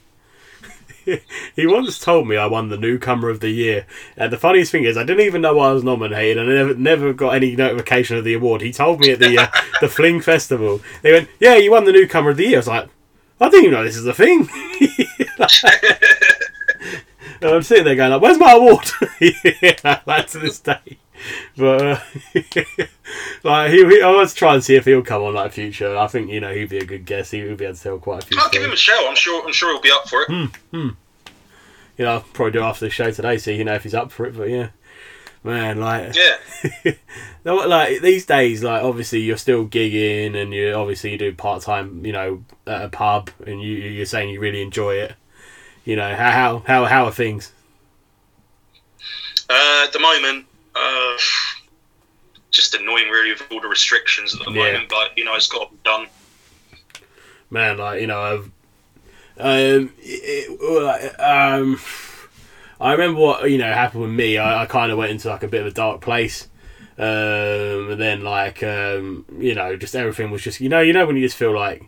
he once told me I won the newcomer of the year. And the funniest thing is, I didn't even know I was nominated. and I never, never got any notification of the award. He told me at the uh, the Fling Festival. They went, "Yeah, you won the newcomer of the year." I was like, "I didn't even know this is a thing." and I'm sitting there going, like, "Where's my award?" yeah, like to this day. But uh, like he, he, I was trying to see if he'll come on like future. I think you know he'd be a good guest. He would be able to tell quite a few. I'll give him a show. I'm sure. I'm sure he'll be up for it. Hmm. hmm. you know, I'll probably do it after the show today, so you know if he's up for it. But yeah, man, like, Yeah, like these days, like obviously you're still gigging, and you obviously you do part time, you know, at a pub, and you you're saying you really enjoy it. You know, how how how, how are things? uh, at the moment, uh, just annoying, really, with all the restrictions at the Yeah. moment. But you know, it's got to be done. man, like you know, I've, um, it, um, I remember what you know happened with me. I, I kind of went into like a bit of a dark place, um, and then like um, you know, just everything was just you know, you know when you just feel like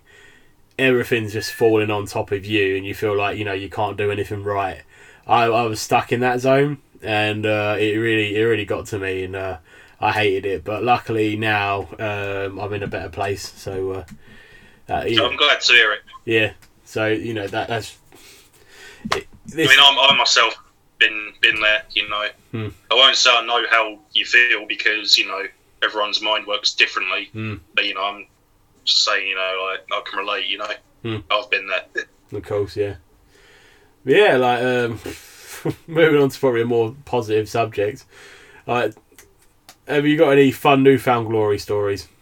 everything's just falling on top of you, and you feel like you know you can't do anything right. I, I was stuck in that zone, and uh, it really it really got to me, and uh, I hated it. But luckily now um, I'm in a better place, so. Uh, uh, So know- I'm glad to hear it. yeah. So you know that that's. It, I mean, I'm, I myself been been there. You know, Hmm. I won't say I know how you feel because you know everyone's mind works differently. Hmm. But you know, I'm just saying, you know, like I can relate. You know, Hmm. I've been there. of course, yeah. Yeah, like um, moving on to probably a more positive subject. Like, have you got any fun New Found Glory stories?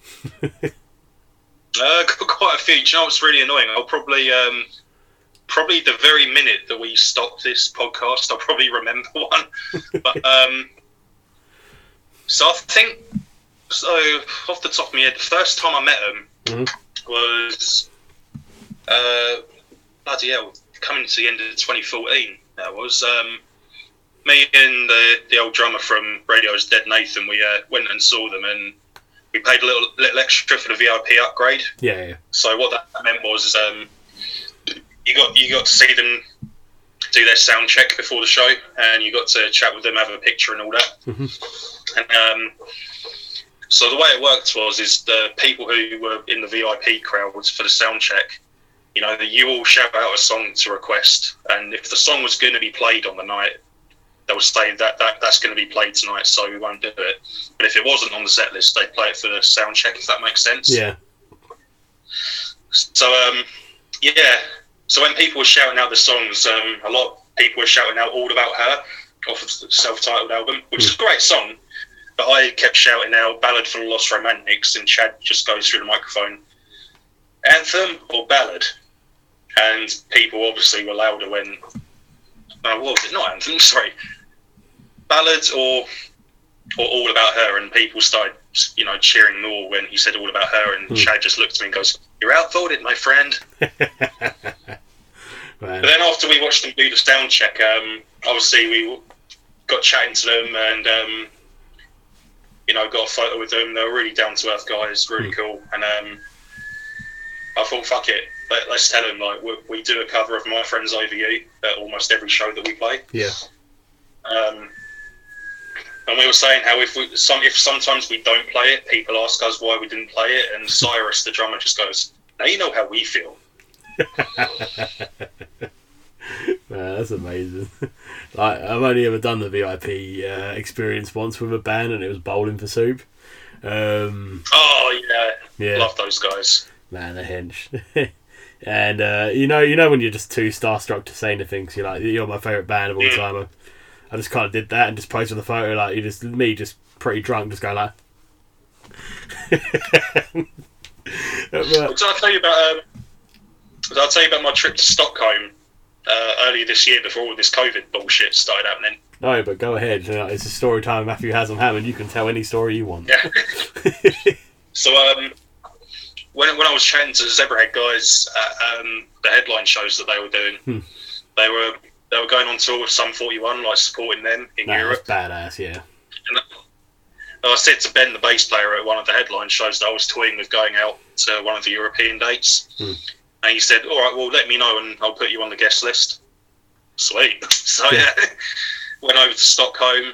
Uh, got quite a few. Do you know what's really annoying? I'll probably, um, probably the very minute that we stop this podcast, I'll probably remember one. but um, so I think, so off the top of my head, the first time I met him Mhm. was, uh, bloody hell, coming to the end of 2014. That was um, me and the the old drummer from Radio's Dead Nathan. We uh, went and saw them and. We paid a little, little extra for the VIP upgrade. Yeah, yeah. So what that meant was um, you got you got to see them do their sound check before the show, and you got to chat with them, have a picture, and all that. Mhm. And um, so the way it worked was is the people who were in the VIP crowds for the sound check. You know, you all shout out a song to request, and if the song was going to be played on the night, they would say that, that that's going to be played tonight, so we won't do it. But if it wasn't on the set list, they'd play it for the sound check, if that makes sense. Yeah. So um, yeah. So when people were shouting out the songs, um, a lot of people were shouting out "All About Her" off of the self-titled album, which is a great song. but I kept shouting out "Ballad for the Lost Romantics," and Chad just goes through the microphone, "Anthem or ballad?" And people obviously were louder when. Uh, what was it? Not anthem. Sorry, ballads or or all about her, and people started, you know, cheering more when he said all about her, and Chad just looked at me and goes, "You're outvoted, my friend." But then after we watched them do the sound check, um, obviously we got chatting to them and um, you know got a photo with them. They were really down to earth guys, really cool. And um, I thought, fuck it, Let, let's tell them like we, we do a cover of My Friends Over You at almost every show that we play. Yeah. Um, and we were saying how if we some if sometimes we don't play it, people ask us why we didn't play it, and Cyrus, the drummer, just goes, "Now you know how we feel." Man, that's amazing. like I've only ever done the VIP uh, experience once with a band, and it was bowling for soup. Um, Oh yeah, yeah, love those guys. man, a hench. and uh, you know, you know when you're just too starstruck to say anything, 'cause you're like, you're my favorite band of all time. I, I just kind of did that and just posted the photo, like you just me, just pretty drunk, just going like. But, Did I tell you about? Um, did I tell you about my trip to Stockholm uh, earlier this year before all this COVID bullshit started happening? no, but go ahead. You know, it's a story time. Matthew has Haslam Hammond. You can tell any story you want. Yeah. so um, when when I was chatting to the Zebrahead guys at um, the headline shows that they were doing, Hmm. they were they were going on tour with Sum Forty One, like supporting them in Nah, Europe. badass. Yeah. I said to Ben, the bass player at one of the headline shows, that I was toying with going out to one of the European dates. Hmm. And he said, All right, well, let me know and I'll put you on the guest list. Sweet. So, Yeah. went over to Stockholm,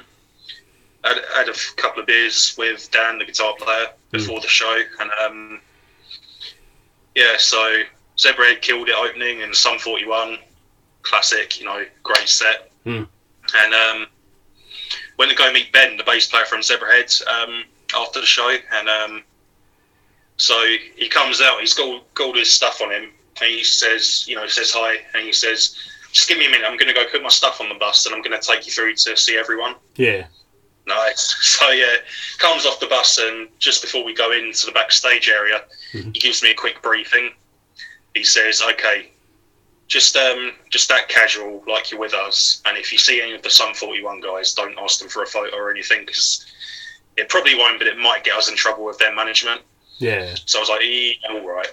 had, had a couple of beers with Dan, the guitar player, before the show. And, um, yeah, so Zebrahead killed it opening and Sum 41, classic, you know, great set. Hmm. And, um, went to go meet Ben, the bass player from Zebrahead, um, after the show, and um, so he comes out. He's got, all- got all his stuff on him, and he says, you know, he says hi, and he says, "Just give me a minute. I'm going to go put my stuff on the bus, and I'm going to take you through to see everyone." Yeah. Nice. So yeah, comes off the bus, and just before we go into the backstage area, Mhm. he gives me a quick briefing. He says, "Okay, just um, just that casual, like you're with us, and if you see any of the Sum 41 guys, don't ask them for a photo or anything, because it probably won't, but it might get us in trouble with their management." Yeah. So I was like, "Eh, all right."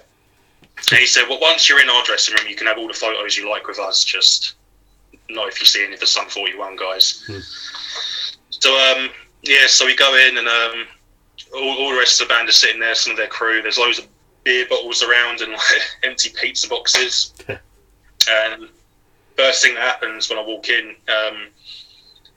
And he said, "Well, once you're in our dressing room, you can have all the photos you like with us. Just not if you see any of the Sum 41 guys." Hmm. So um, yeah, so we go in and um, all, all the rest of the band are sitting there. Some of their crew. There's loads of beer bottles around and like empty pizza boxes. and first thing that happens when I walk in, um,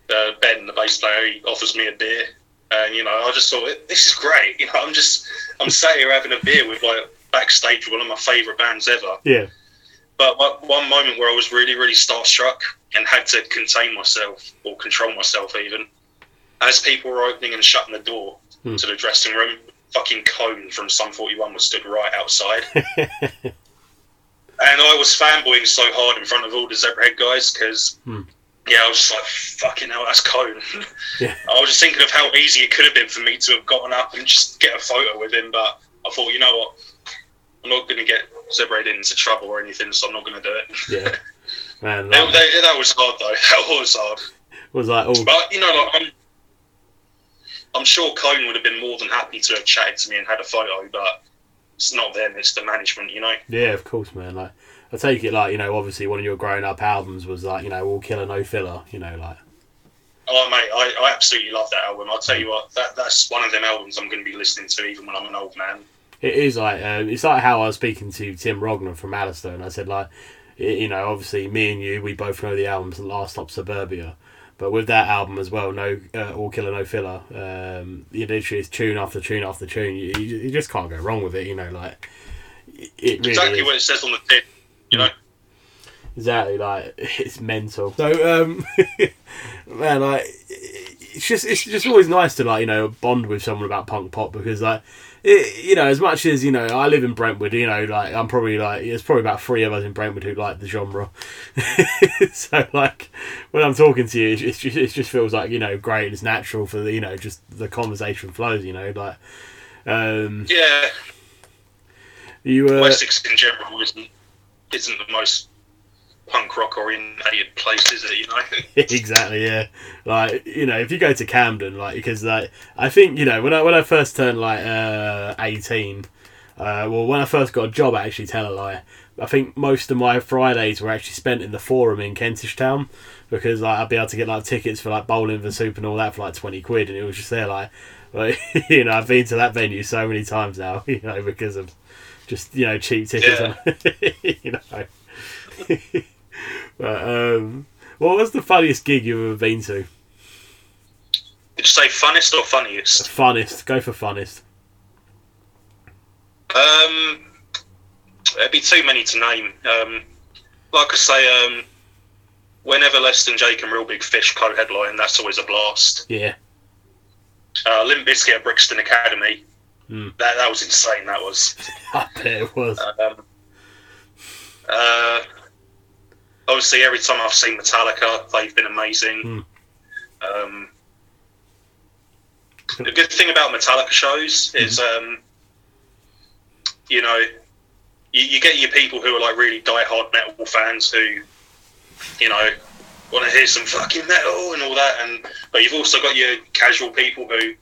uh, Ben, the bass player, he offers me a beer. And you know, I just thought this is great. You know, I'm just I'm sat here having a beer with like backstage with one of my favourite bands ever. Yeah. But one one moment where I was really, really starstruck and had to contain myself or control myself even. As people were opening and shutting the door Hmm. to the dressing room, fucking Cone from Sum 41 was stood right outside. and I was fanboying so hard in front of all the Zebrahead guys because, Hmm. yeah, I was just like, fucking hell, that's Cone. Yeah. I was just thinking of how easy it could have been for me to have gotten up and just get a photo with him, but I thought, you know what? I'm not going to get Zebrahead into trouble or anything, so I'm not going to do it. Yeah. Man, That, that, that was hard though. That was hard. was like, oh, But you know, like I'm, I'm sure Cone would have been more than happy to have chatted to me and had a photo, but it's not them. It's the management, you know. yeah, of course, man. Like, I take it like you know, obviously one of your growing up albums was like you know, all killer no filler. You know, like Oh mate, I, I absolutely love that album. I'll tell you what, that that's one of them albums I'm going to be listening to even when I'm an old man. it is like um, it's like how I was speaking to Tim Rogner from Allister, and I said like, you know, obviously me and you, we both know the albums Last Stop Suburbia. But with that album as well, no, uh, all killer, no filler. Um, you literally it's tune after tune after tune. You, you, you just can't go wrong with it. You know, like it it really exactly is. what it says on the tin. You know, Exactly, like it's mental. So, um, man, like it's just it's just always nice to like you know bond with someone about punk pop because like it, you know as much as you know I live in Brentwood you know like I'm probably like there's probably about three of us in Brentwood who like the genre. So like when I'm talking to you it's just, it just feels like you know great it's natural for the you know just the conversation flows you know like um Yeah, you uh, Essex in general isn't isn't the most punk rock orientated place, is it? You know. exactly yeah like you know if you go to camden like because like i think you know when i when i first turned like uh 18 uh well when i first got a job I actually tell a lie i think most of my fridays were actually spent in the forum in kentish town because like i'd be able to get like tickets for like bowling for soup and all that for like 20 quid and it was just there like like you know i've been to that venue so many times now you know because of just you know cheap tickets and, you know but um what was the funniest gig you've ever been to? Did you say funnest or funniest? Funnest. Go for funnest. Um, there'd be too many to name. Um, like I say, um, whenever Less Than Jake and Real Big Fish co-headline, that's always a blast. Yeah. Uh, Limp Bizkit at Brixton Academy, Hmm. that that was insane. That was. I bet it was. Um, uh, obviously, every time I've seen Metallica, they've been amazing. Um, the good thing about Metallica shows is, um, you know, you, you get your people who are like really die-hard metal fans who, you know, want to hear some fucking metal and all that, and but you've also got your casual people who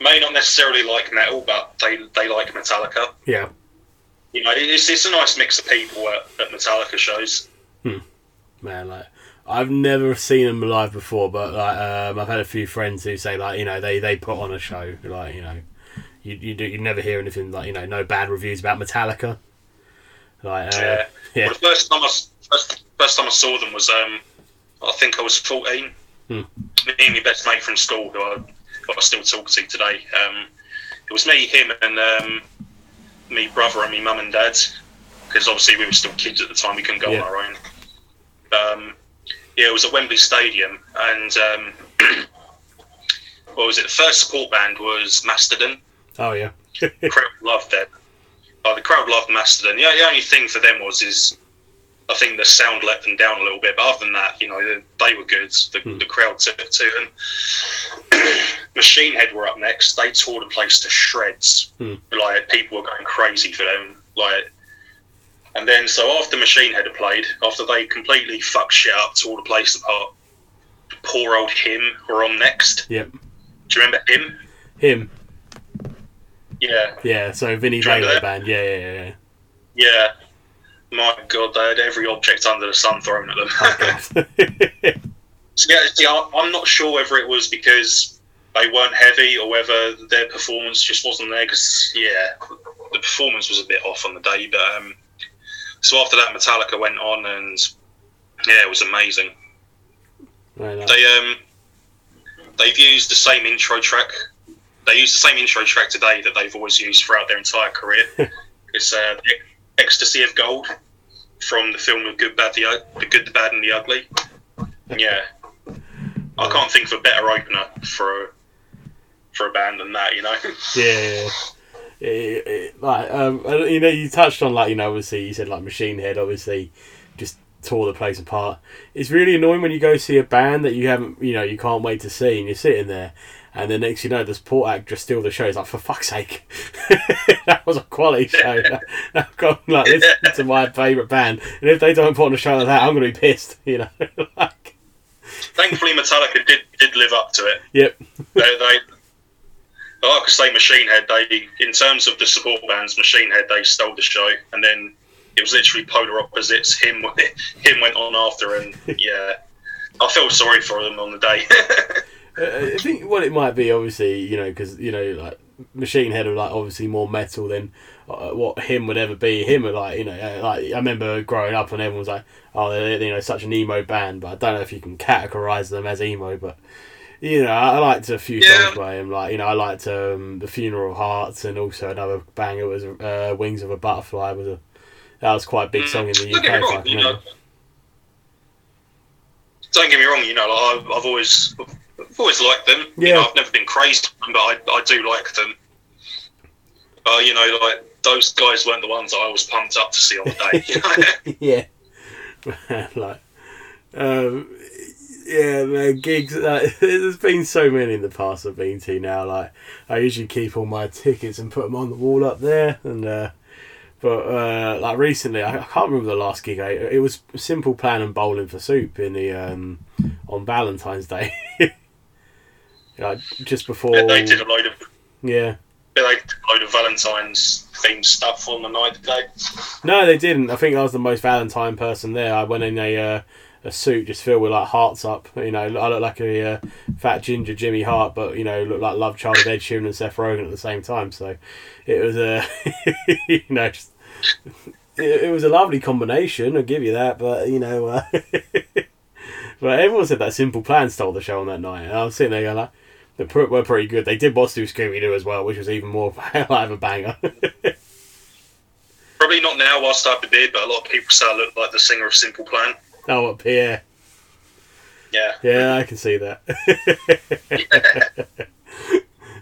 may not necessarily like metal, but they they like Metallica. Yeah. You know, it's, it's a nice mix of people at, at Metallica shows. Man, like I've never seen them live before, but like um, I've had a few friends who say like you know they, they put on a show like you know you you do you never hear anything like you know no bad reviews about Metallica. Like uh, Yeah. yeah Well, the first time I first, first time I saw them was um, I think I was fourteen. Hmm. Me and my best mate from school, who I, who I still talk to today. Um, it was me, him, and um, me brother and me mum and dad. Because obviously we were still kids at the time, we couldn't go Yeah. on our own. Um, yeah, it was at Wembley Stadium, and um, what was it? The first support band was Mastodon oh yeah crowd loved them. Oh, the crowd loved Mastodon. Yeah, the only thing for them was is I think the sound let them down a little bit, but other than that, you know, they, they were good. The, Hmm. the crowd took it to them. Machine Head were up next. They tore the place to shreds. Hmm. Like people were going crazy for them. Like, and then so after Machine Head had played, after they completely fucked shit up, tore the place apart. Poor old him were on next. yep Do you remember him? him Yeah. yeah so Vinny Do Valo band yeah yeah yeah. Yeah. My God, they had every object under the sun thrown at them. yeah. so, yeah, see, I- I'm not sure whether it was because they weren't heavy or whether their performance just wasn't there. Because yeah, the performance was a bit off on the day. But um, so after that, Metallica went on, and yeah, it was amazing. Right, They um, they've used the same intro track. They use the same intro track today that they've always used throughout their entire career. it's uh, "Ecstasy of Gold" from the film "The Good, Bad, the, U- the Good, the Bad, and the Ugly." Yeah, I can't think of a better opener for a, for a band than that. You know. Yeah, yeah. yeah, like um, you know, you touched on like you know, obviously you said like Machine Head, obviously, just tore the place apart. It's really annoying when you go see a band that you haven't, you know, you can't wait to see, and you're sitting there, and then next you know, the support act just steal the show. It's like for fuck's sake, that was a quality show. I've got like listen to my favourite band, and if they don't put on a show like that, I'm gonna be pissed. You know, like Thankfully, Metallica did did live up to it. yep, they, they I could say, Machine Head. They, in terms of the support bands, Machine Head, they stole the show, and then it was literally polar opposites. Him, him went on after, and yeah, I feel sorry for them on the day. Uh, I think what it might be, obviously, you know, because you know, like Machine Head are like obviously more metal than uh, what him would ever be. Him are like, you know, uh, like I remember growing up and everyone was like, oh, they're you know such an emo band, but I don't know if you can categorize them as emo, but. You know, I liked a few Yeah. songs by him. Like, you know, I liked um, the Funeral of Hearts, and also another banger was uh, "Wings of a Butterfly." Was a that was quite a big song in the Don't UK. get me wrong, you know. Don't get me wrong, you know, like I've, I've always I've always liked them. You Yeah. know, I've never been crazy, but I, I do like them. But you know, like those guys weren't the ones I was pumped up to see on the day. you know? yeah. like, um, yeah, man, gigs. Like, there's been so many in the past I've been to now. Like, I usually keep all my tickets and put them on the wall up there. And uh, but uh, like recently, I, I can't remember the last gig. I, it was Simple Plan and Bowling for Soup in the um, on Valentine's Day. like just before. they did a load of Yeah. they did a load of Valentine's themed stuff on the night. No, they didn't. I think I was the most Valentine person there. I went in a uh, a suit just filled with like hearts up. You know, I look like a uh, fat ginger Jimmy Hart, but you know, look like Love Child of Ed Sheeran and Seth Rogen at the same time. So it was a, you know, just, it, it was a lovely combination. I'll give you that. But you know, uh, but everyone said that Simple Plan stole the show on that night, and I was sitting there going like. They were pretty good. They did What's New Scooby Doo as well, which was even more of a banger. Probably not now whilst I have the beard, but a lot of people say I look like the singer of Simple Plan. Oh, up here. Yeah. Yeah, I can see that.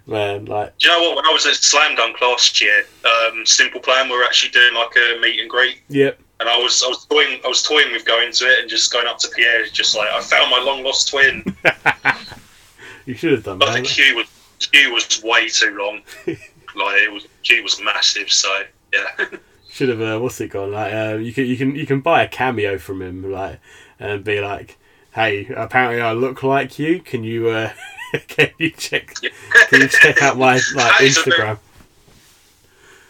Man, like, Do you know what? When I was at Slam Dunk last year, um, Simple Plan we were actually doing like a meet and greet, yep. and I was I was toying I was toying with going to it and just going up to Pierre, just like I found my long lost twin, You should have done but the that. queue was queue was way too long. like it was queue was massive, so yeah. Should have. Uh, what's it called? Like, uh, you can you can you can buy a cameo from him, like, and be like, "Hey, apparently I look like you. Can you uh, can you check can you check out my like That is a very- Instagram?"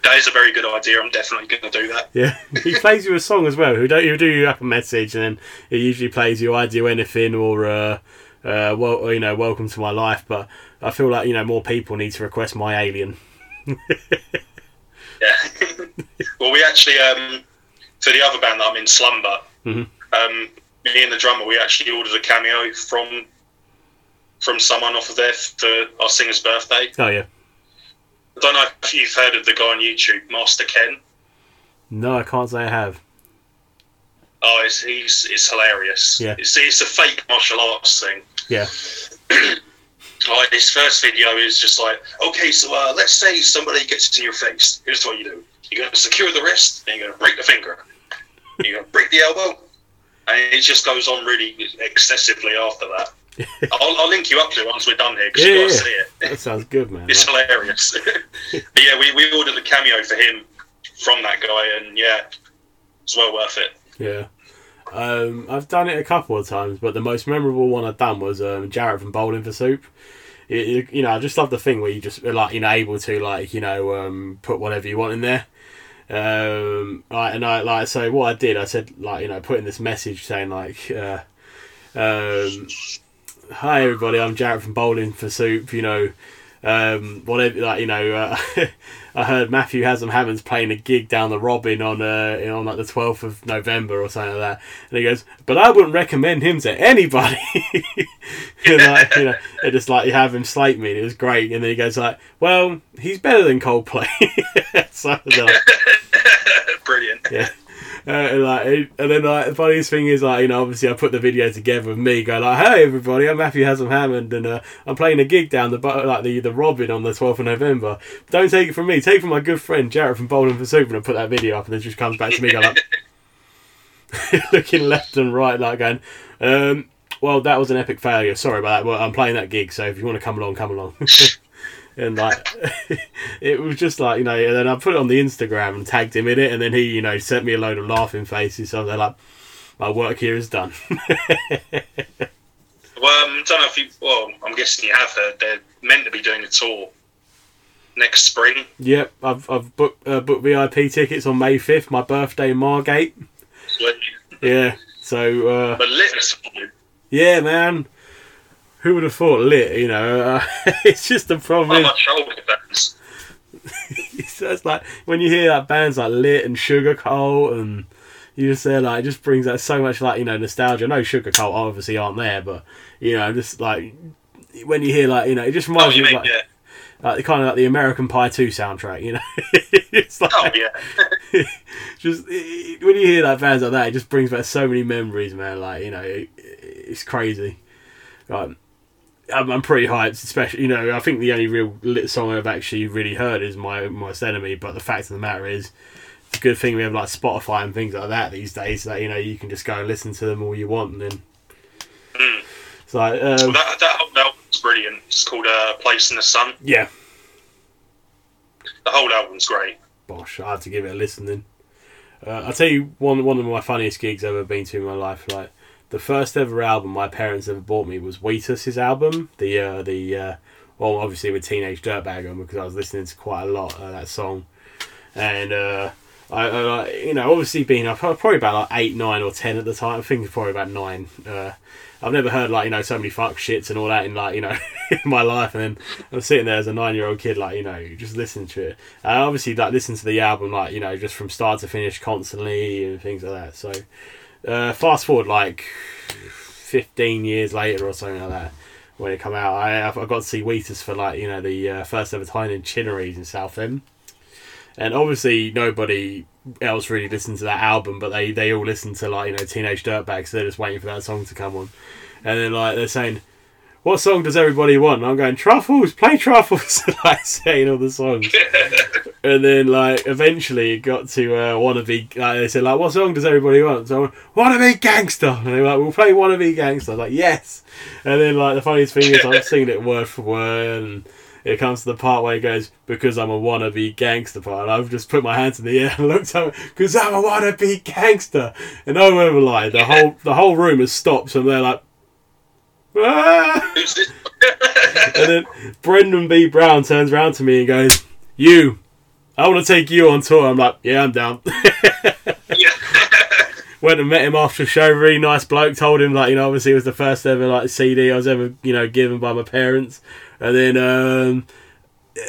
that is a very good idea. I'm definitely going to do that. Yeah, he plays you a song as well. He'll do, he'll do you up a message, and then he usually plays you "I Do Anything" or uh, uh, well, you know, "Welcome to My Life." But I feel like you know more people need to request "My Alien." Yeah. well, we actually um, for the other band that I'm in, Slumber. Mhm. Um, me and the drummer, we actually ordered a cameo from from someone off of there for our singer's birthday. Oh yeah, I don't know if you've heard of the guy on YouTube, Master Ken. no, I can't say I have. Oh, it's, he's it's hilarious. Yeah. It's, it's a fake martial arts thing. Yeah, Like his first video is just like, okay, so uh, let's say somebody gets in your face. Here's what you do: you're gonna secure the wrist, and you're gonna break the finger, you're gonna break the elbow, and it just goes on really excessively after that. I'll, I'll link you up to it once we're done here because Yeah, you yeah, gotta yeah. see it. that sounds good, man. It's hilarious. but yeah, we, we ordered a cameo for him from that guy, and yeah, it's well worth it. Yeah. Um, I've done it a couple of times, but the most memorable one I've done was um, Jaret from Bowling for Soup. It, it- you know, I just love the thing where you just like you know able to like you know um, put whatever you want in there. Um, like, and I like so what I did, I said like you know putting this message saying like, uh, um, "Hi everybody, I'm Jaret from Bowling for Soup." You know, um, whatever like you know. Uh, I heard Matthew Haslam Hammond's playing a gig down the Robin on uh, on like the twelfth of November or something like that, and he goes, "But I wouldn't recommend him to anybody." and like, you know, it just like you have him slate me, and it was great. And then he goes like, "Well, he's better than Coldplay." so like, Brilliant. yeah. Uh, and, like, and then like the funniest thing is like you know obviously I put the video together with me going like hey everybody I'm Matthew Haslam Hammond and uh, I'm playing a gig down the like the the Robin on the 12th of November. Don't take it from me. Take it from my good friend Jaret from Bowling for Soup and I put that video up and then just comes back to me going like looking left and right like going um, well that was an epic failure. Sorry about that. Well I'm playing that gig so if you want to come along come along and like it was just like you know and then I put it on the Instagram and tagged him in it and then he you know sent me a load of laughing faces so they're like my work here is done Well, um, don't know if you. Well, I'm guessing you have heard they're meant to be doing a tour next spring. yep I've, I've booked uh, booked VIP tickets on May 5th my birthday in Margate yeah so uh, But lit as yeah man who would have thought lit you know uh, it's just the problem is- much older bands? it's like when you hear that bands like Lit and Sugarcult and you just say like it just brings out so much like you know nostalgia. No Sugarcult obviously aren't there, but you know just like when you hear like you know it just Oh, reminds you me of like, yeah? like kind of like the American Pie two soundtrack. You know, it's like Oh yeah. just it, when you hear that bands like that, it just brings back so many memories, man. Like you know, it, it's crazy. Right. I'm, I'm pretty hyped. Especially, you know, I think the only real lit song I've actually really heard is my Most Enemy. But the fact of the matter is, it's a good thing we have like Spotify and things like that these days. That you know you can just go and listen to them all you want, and then Mm. it's like, Well, um, that, that album's brilliant. It's called uh, Place in the Sun. yeah, The whole album's great. Bosh, I had to give it a listen then. Uh, I'll tell you one one of my funniest gigs I've ever been to in my life. Like the first ever album my parents ever bought me was Wheatus's album. The uh, the uh, well, obviously with Teenage Dirtbag on because I was listening to quite a lot of that song, and uh, I, I you know obviously being up probably about like eight, nine, or ten at the time. I think probably about nine. Uh, I've never heard like you know so many fuck shits and all that in like you know in my life, and then I'm sitting there as a nine year old kid like you know just listening to it. I obviously like listen to the album like you know just from start to finish constantly and things like that. So uh, fast forward like fifteen years later or something like that when it come out, I I got to see Wheatus for like you know the uh, first ever time in Chinnerys in Southend, and obviously nobody else really listened to that album, but they they all listened to like you know Teenage Dirtbags. so they're just waiting for that song to come on, and then like they're saying. What song does everybody want? And I'm going truffles, play truffles, like saying all the songs, and then like eventually it got to uh, wannabe. Like they said, like what song does everybody want? So I went, wannabe gangster, and they were like, we'll play wannabe gangster. I was like yes, and then like the funniest thing is I'm singing it word for word, and it comes to the part where he goes, because I'm a wannabe gangster part. And I've just put my hands in the air and looked at him, because I'm a wannabe gangster. And no one ever lied. The whole the whole room has stopped, and they're like, ah! And then Brendan B. Brown turns around to me and goes, You, I want to take you on tour. I'm like, Yeah, I'm down. yeah. Went and met him after the show. Really nice bloke. Told him like you know obviously it was the first ever like CD I was ever you know given by my parents. And then um,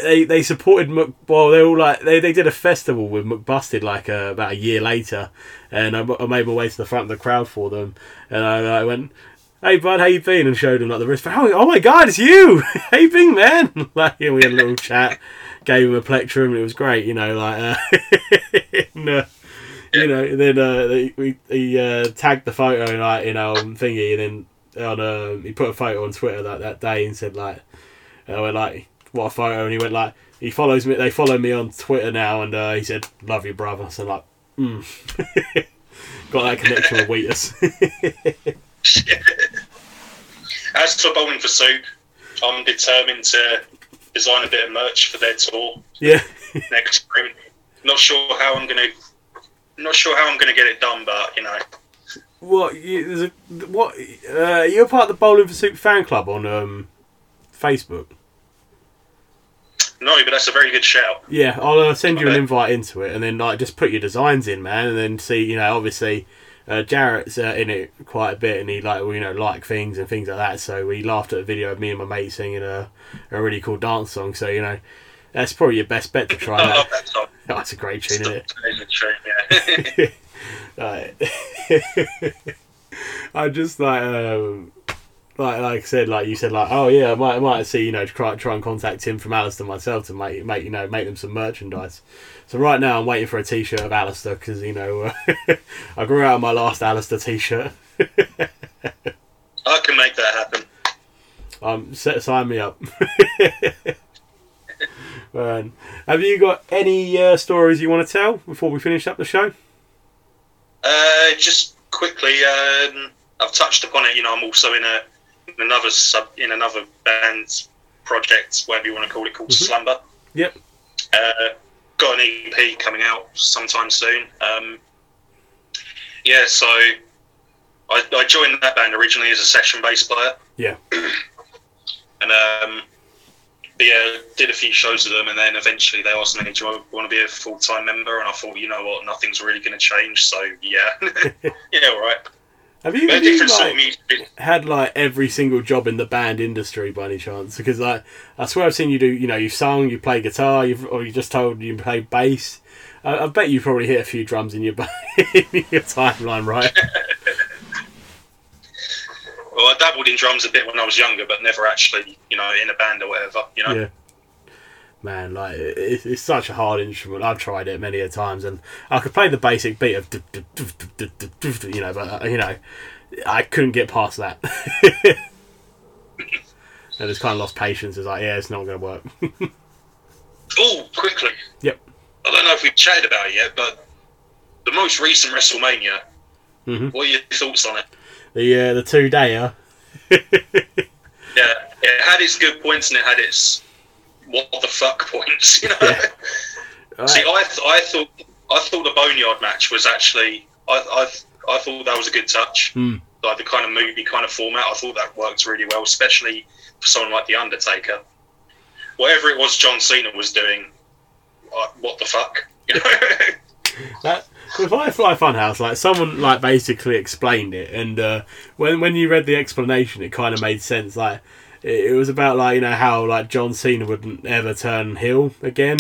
they they supported Mc. Well, they all like they, they did a festival with McBusted like uh, about a year later, and I, I made my way to the front of the crowd for them, and I, I went. Hey bud, how you been? And showed him like the wristband. Oh, oh my god, it's you! you been, man? like we had a little chat, gave him a plectrum. It was great, you know. Like, uh, and, uh, you know, then uh, we he uh, tagged the photo like know on thingy, and then on uh, he put a photo on Twitter that that day and said like, and I went like, what a photo, and he went like, he follows me. They follow me on Twitter now, and uh, he said, love you, brother. So like, mm. got that connection with Wheatus. As for Bowling for Soup, I'm determined to design a bit of merch for their tour yeah, next spring. Not sure how I'm gonna. Not sure how I'm gonna get it done, but you know, what? You, there's a, what? Uh, you're part of the Bowling for Soup fan club on um, Facebook. no, but that's a very good shout. Yeah, I'll uh, send you an invite into it, and then like just put your designs in, man, and then see. You know, obviously, uh, Jaret's uh, in it quite a bit, and he like you know like things and things like that. So we laughed at a video of me and my mate singing a a really cool dance song. So you know, that's probably your best bet to try I love that. that song. Oh, that's a great tune, isn't it? It's a tune, yeah. I just like um, like like I said, like you said, like oh yeah, I might I might see you know try try and contact Tim from Allister myself to make make you know make them some merchandise. So right now I'm waiting for a T-shirt of Allister because you know I grew out of my last Allister T-shirt. I can make that happen. Um, set, sign me up. Man. Have you got any uh, stories you want to tell before we finish up the show? Uh, just quickly, um, I've touched upon it. You know, I'm also in a another sub in another band project, whatever you want to call it, called Mhm. Slumber. Yep. Uh, got an EP coming out sometime soon. Um, yeah, so I, I joined that band originally as a session bass player. Yeah. and um, yeah, did a few shows with them, and then eventually they asked me, "Do you want to be a full time member?" And I thought, you know what, nothing's really going to change, so yeah, yeah, all right. Have you, have you like, had like every single job in the band industry by any chance? Because like I swear I've seen you do. You know, you've sung, you play guitar, you've or you just told you play bass. I, I bet you probably hit a few drums in your in your timeline, right? Well, I dabbled in drums a bit when I was younger, but never actually, you know, in a band or whatever. You know, Yeah man, like it's, it's such a hard instrument. I've tried it many a times, and I could play the basic beat of, you know, but uh, you know, I couldn't get past that. And just kind of lost patience. It's like, yeah, it's not going to work. oh, quickly. Yep. I don't know if we've chatted about it yet, but the most recent WrestleMania. Mm-hmm. What are your thoughts on it? The uh, the two dayer. yeah, it had its good points and it had its what the fuck points. You know. Yeah. See, I, th- I thought I thought the Boneyard match was actually I I, I thought that was a good touch. Hmm. Like the kind of movie kind of format, I thought that worked really well, especially for someone like the Undertaker. Whatever it was John Cena was doing, uh, what the fuck? You know? That with Firefly Funhouse, like someone like basically explained it, and uh, when when you read the explanation, it kind of made sense. Like it, it was about like you know how like John Cena wouldn't ever turn heel again,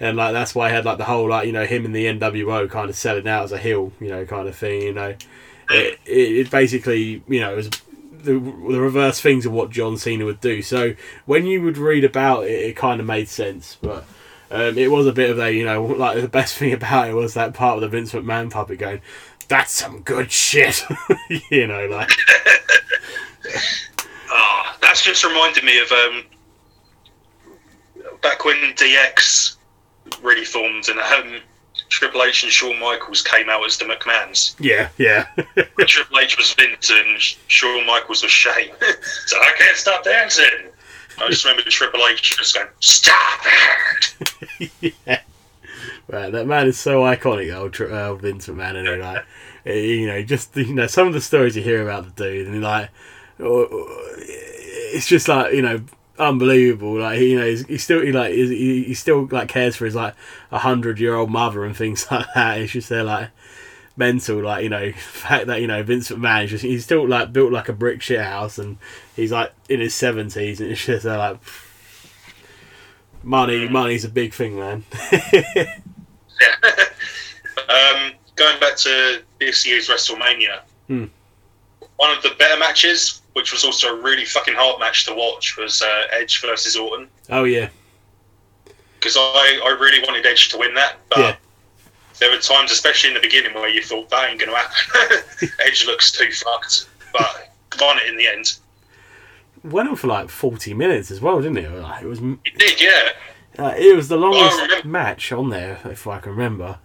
and like that's why I had like the whole like you know him in the NWO kind of selling out as a heel, you know, kind of thing. You know, it, it, it basically you know was the, the reverse things of what John Cena would do. So when you would read about it, it kind of made sense, but. Um, it was a bit of a, you know, like the best thing about it was that part of the Vince McMahon puppet going, "That's some good shit," you know, like Ah, that's just reminded me of um, back when DX really formed and um, Triple H and Shawn Michaels came out as the McMahons. yeah, yeah, Triple H was Vince and Shawn Michaels was Shane. so I can't stop dancing. I just remember Triple H just going, "Stop it!" yeah. Right, that man is so iconic, old Tri- uh, Vince McMahon, and like, you know, just you know, some of the stories you hear about the dude, and like, it's just like you know, unbelievable. Like you know, he's, he's still he like he, he still like cares for his like a hundred year old mother and things like that. It's just they're like mental, like you know, fact that you know Vince McMahon is just he's still like built like a brick shit house, and he's like in his seventies, and it's just they're like. Money, money's a big thing, man. Yeah. um, going back to this year's WrestleMania, Hmm. one of the better matches, which was also a really fucking hard match to watch, was uh, Edge versus Orton. oh yeah, Because I, I really wanted Edge to win that, but Yeah. there were times, especially in the beginning, where you thought that ain't going to happen. Edge looks too fucked, but won it in the end. went on for like forty minutes as well, didn't it? Like, it was He did, yeah. uh, it was the longest match on there, if I can remember.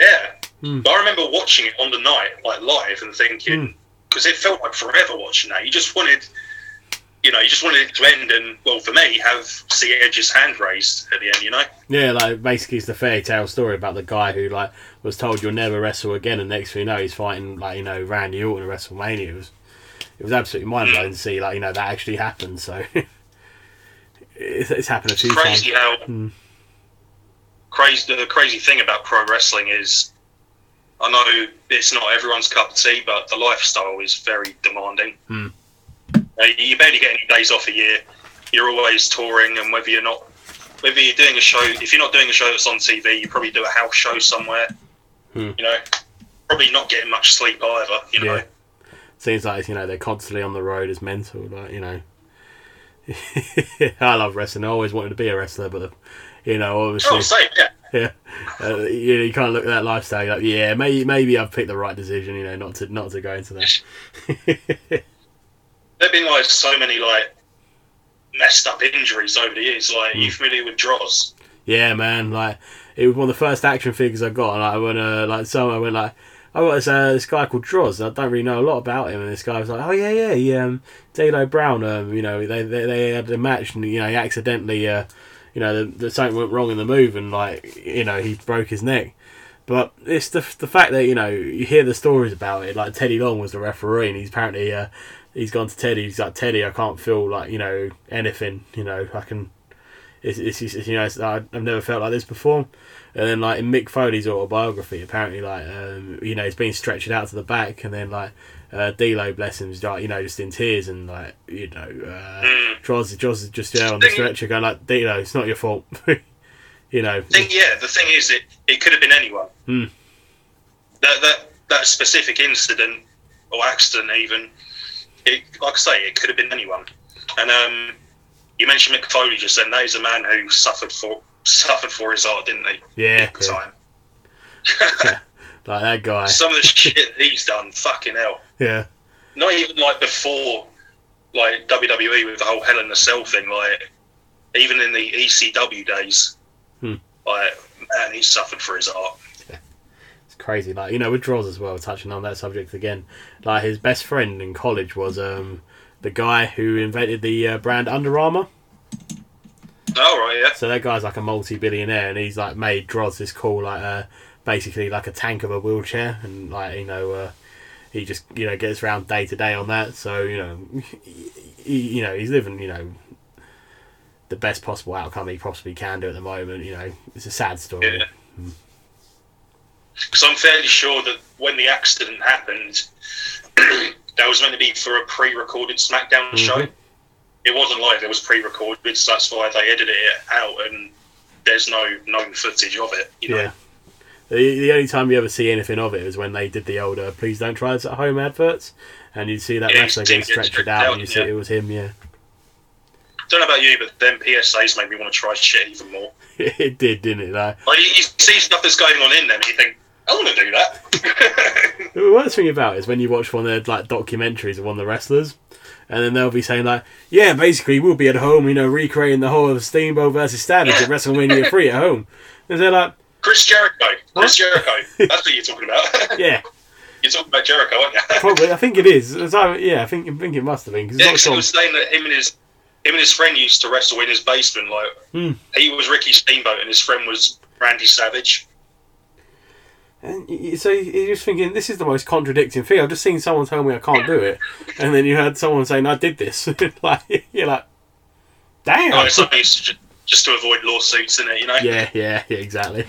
Yeah. Hmm. But I remember watching it on the night, like live, and thinking, because it felt like forever watching that. You just wanted, you know, you just wanted it to end, and well, for me, have see Edge's hand raised at the end. You know, Yeah, like basically it's the fairy tale story about the guy who like was told you'll never wrestle again, and next thing you know he's fighting like you know Randy Orton at WrestleMania. It was it was absolutely mind blowing to see like you know that actually happened. So it's, it's happened a few crazy times. how Hmm. crazy. The crazy thing about pro wrestling is, I know it's not everyone's cup of tea, but the lifestyle is very demanding. Uh, you barely get any days off a year. You're always touring, and whether you're not, whether you're doing a show, if you're not doing a show that's on TV, you probably do a house show somewhere. Hmm. You know, probably not getting much sleep either. You know, Yeah. Seems like you know they're constantly on the road as mental, like you know. I love wrestling. I always wanted to be a wrestler, but you know, obviously, oh, same, yeah. yeah, uh, you, you kind of look at that lifestyle. You're like, yeah, maybe maybe I've picked the right decision. You know, not to not to go into that. There've been like so many like messed up injuries over the years. Like, Hmm. you familiar with Droz? yeah, man. Like it was one of the first action figures I got. And, like when uh, like so I went like. I got this, uh, this guy called Droz. I don't really know a lot about him, and this guy was like, "Oh yeah, yeah, he, um, D'Lo Brown. Um, you know, they, they they had a match, and you know, he accidentally, uh, you know, the, the something went wrong in the move, and like, you know, he broke his neck. But it's the the fact that you know you hear the stories about it. Like Teddy Long was the referee, and he's apparently uh, he's gone to Teddy. He's like Teddy, I can't feel like you know anything. You know, I can. It's, it's, it's you know it's, I've never felt like this before. And then like in Mick Foley's autobiography, apparently like um, you know he's been stretched out to the back, and then like uh, D'Lo, bless him, like you know just in tears, and like you know uh, Mm. Is just there on the stretcher going like D'Lo, it's not your fault. you know. thing, yeah, the thing is, it, it could have been anyone. Hmm. That that that specific incident or accident, even, it like I say, it could have been anyone. And um, you mentioned Mick Foley just then. That is a man who suffered for suffered for his art, didn't he? Yeah, Big yeah. time. like that guy. Some of the shit he's done, fucking hell. Yeah, Not even like before like WWE with the whole Hell in a Cell thing, like even in the ECW days, Hmm. like man, he suffered for his art. It's crazy. Like you know, with Droz as well. Touching on that subject again, like his best friend in college was um the guy who invented the uh, brand Under Armour. Oh right, yeah. So that guy's like a multi-billionaire, and he's like made Droz this cool, like uh, basically like a tank of a wheelchair, and like you know, uh, he just you know gets around day to day on that. So you know, he, you know he's living you know the best possible outcome he possibly can do at the moment. You know, it's a sad story. Yeah. Because I'm fairly sure that when the accident happened, that was meant to be for a pre-recorded SmackDown show. Mhm. It wasn't live; it was pre-recorded, so that's why they edited it out, and there's no known footage of it. You know? Yeah. The, the only time you ever see anything of it is when they did the older "Please don't try this at home" adverts, and you see that Yeah, wrestler getting stretched out, out, and you see it was him. Yeah, Don't know about you, but then PSAs made me want to try shit even more. it did, didn't it? Like, Like you, you see stuff that's going on in them, and you think, I want to do that. the worst thing about it is when you watch one of their like documentaries of one of the wrestlers, and then they'll be saying like, "Yeah, basically we'll be at home, you know, recreating the whole of Steamboat versus Savage at WrestleMania three at home," and they're like, Chris Jericho, Chris Jericho. That's what you're talking about. "Yeah, you're talking about Jericho, aren't you? probably. I think it is. Either- yeah, I think I think it must have been because Yeah, 'cause he was saying that him and his him and his friend used to wrestle in his basement. Like Hmm. he was Ricky Steamboat, and his friend was Randy Savage. And so you're just thinking, this is the most contradicting thing. I've just seen someone tell me I can't do it, and then you heard someone saying I did this. like you're like, damn. Oh, it's just, just to avoid lawsuits, in it, you know. yeah, yeah, yeah, exactly.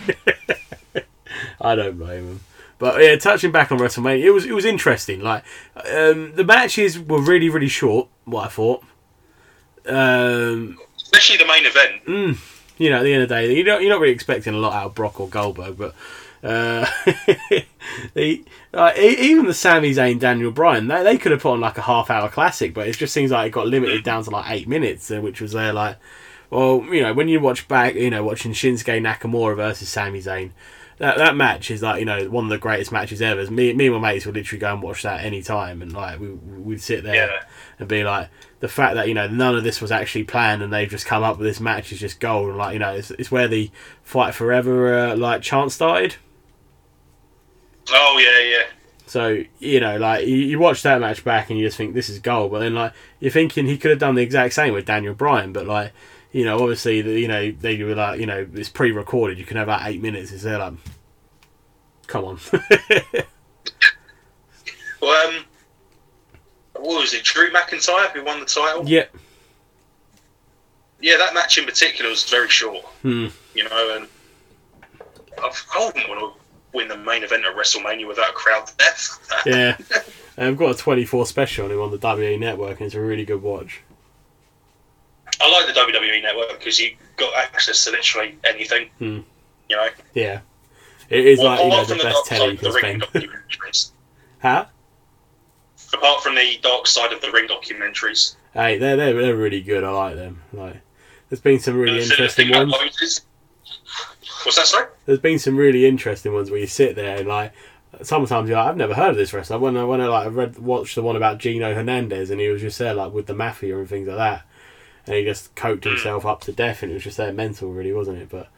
I don't blame him. But yeah, touching back on WrestleMania, it was it was interesting. Like um, the matches were really really short. What I thought. Um, Especially the main event. mm, you know, at the end of the day, you don't, you're not really expecting a lot out of Brock or Goldberg, but uh, the, uh, even the Sami Zayn Daniel Bryan, they, they could have put on like a half hour classic, but it just seems like it got limited down to like eight minutes, uh, which was there like, well, you know, when you watch back, you know, watching Shinsuke Nakamura versus Sami Zayn. That, that match is like you know one of the greatest matches ever. Me, me and my mates would literally go and watch that any time, and like we we'd sit there Yeah. and be like, the fact that you know none of this was actually planned and they've just come up with this match is just gold. And like you know, it's, it's where the fight forever uh, like chant started. Oh yeah, yeah. So you know, like you, you watch that match back and you just think this is gold, but then like you're thinking he could have done the exact same with Daniel Bryan, but like you know, obviously the, you know they were like you know it's pre-recorded. You can have about eight minutes. It's there like, come on. Well, um, what was it? Drew McIntyre who won the title. yeah. Yeah, that match in particular was very short. Hmm. You know, and I've, I wouldn't want to win the main event at WrestleMania without a crowd death. Yeah. I've got a 24 special on him on the WWE network, and it's a really good watch. I like the WWE network because you got access to literally anything. Hmm. You know, Yeah. It is Well, like, you know, the best telly you can spend. documentaries. Huh? Apart from the dark side of the ring documentaries. Hey, they're, they're, they're really good. I like them. Like, there's been some really And interesting ones. What's that, sorry? There's been some really interesting ones where you sit there and like, sometimes you're like, I've never heard of this wrestler. When I when I like read watched the one about Gino Hernandez and he was just there like with the mafia and things like that, and he just coked himself up to death and it was just there mental, really, wasn't it? But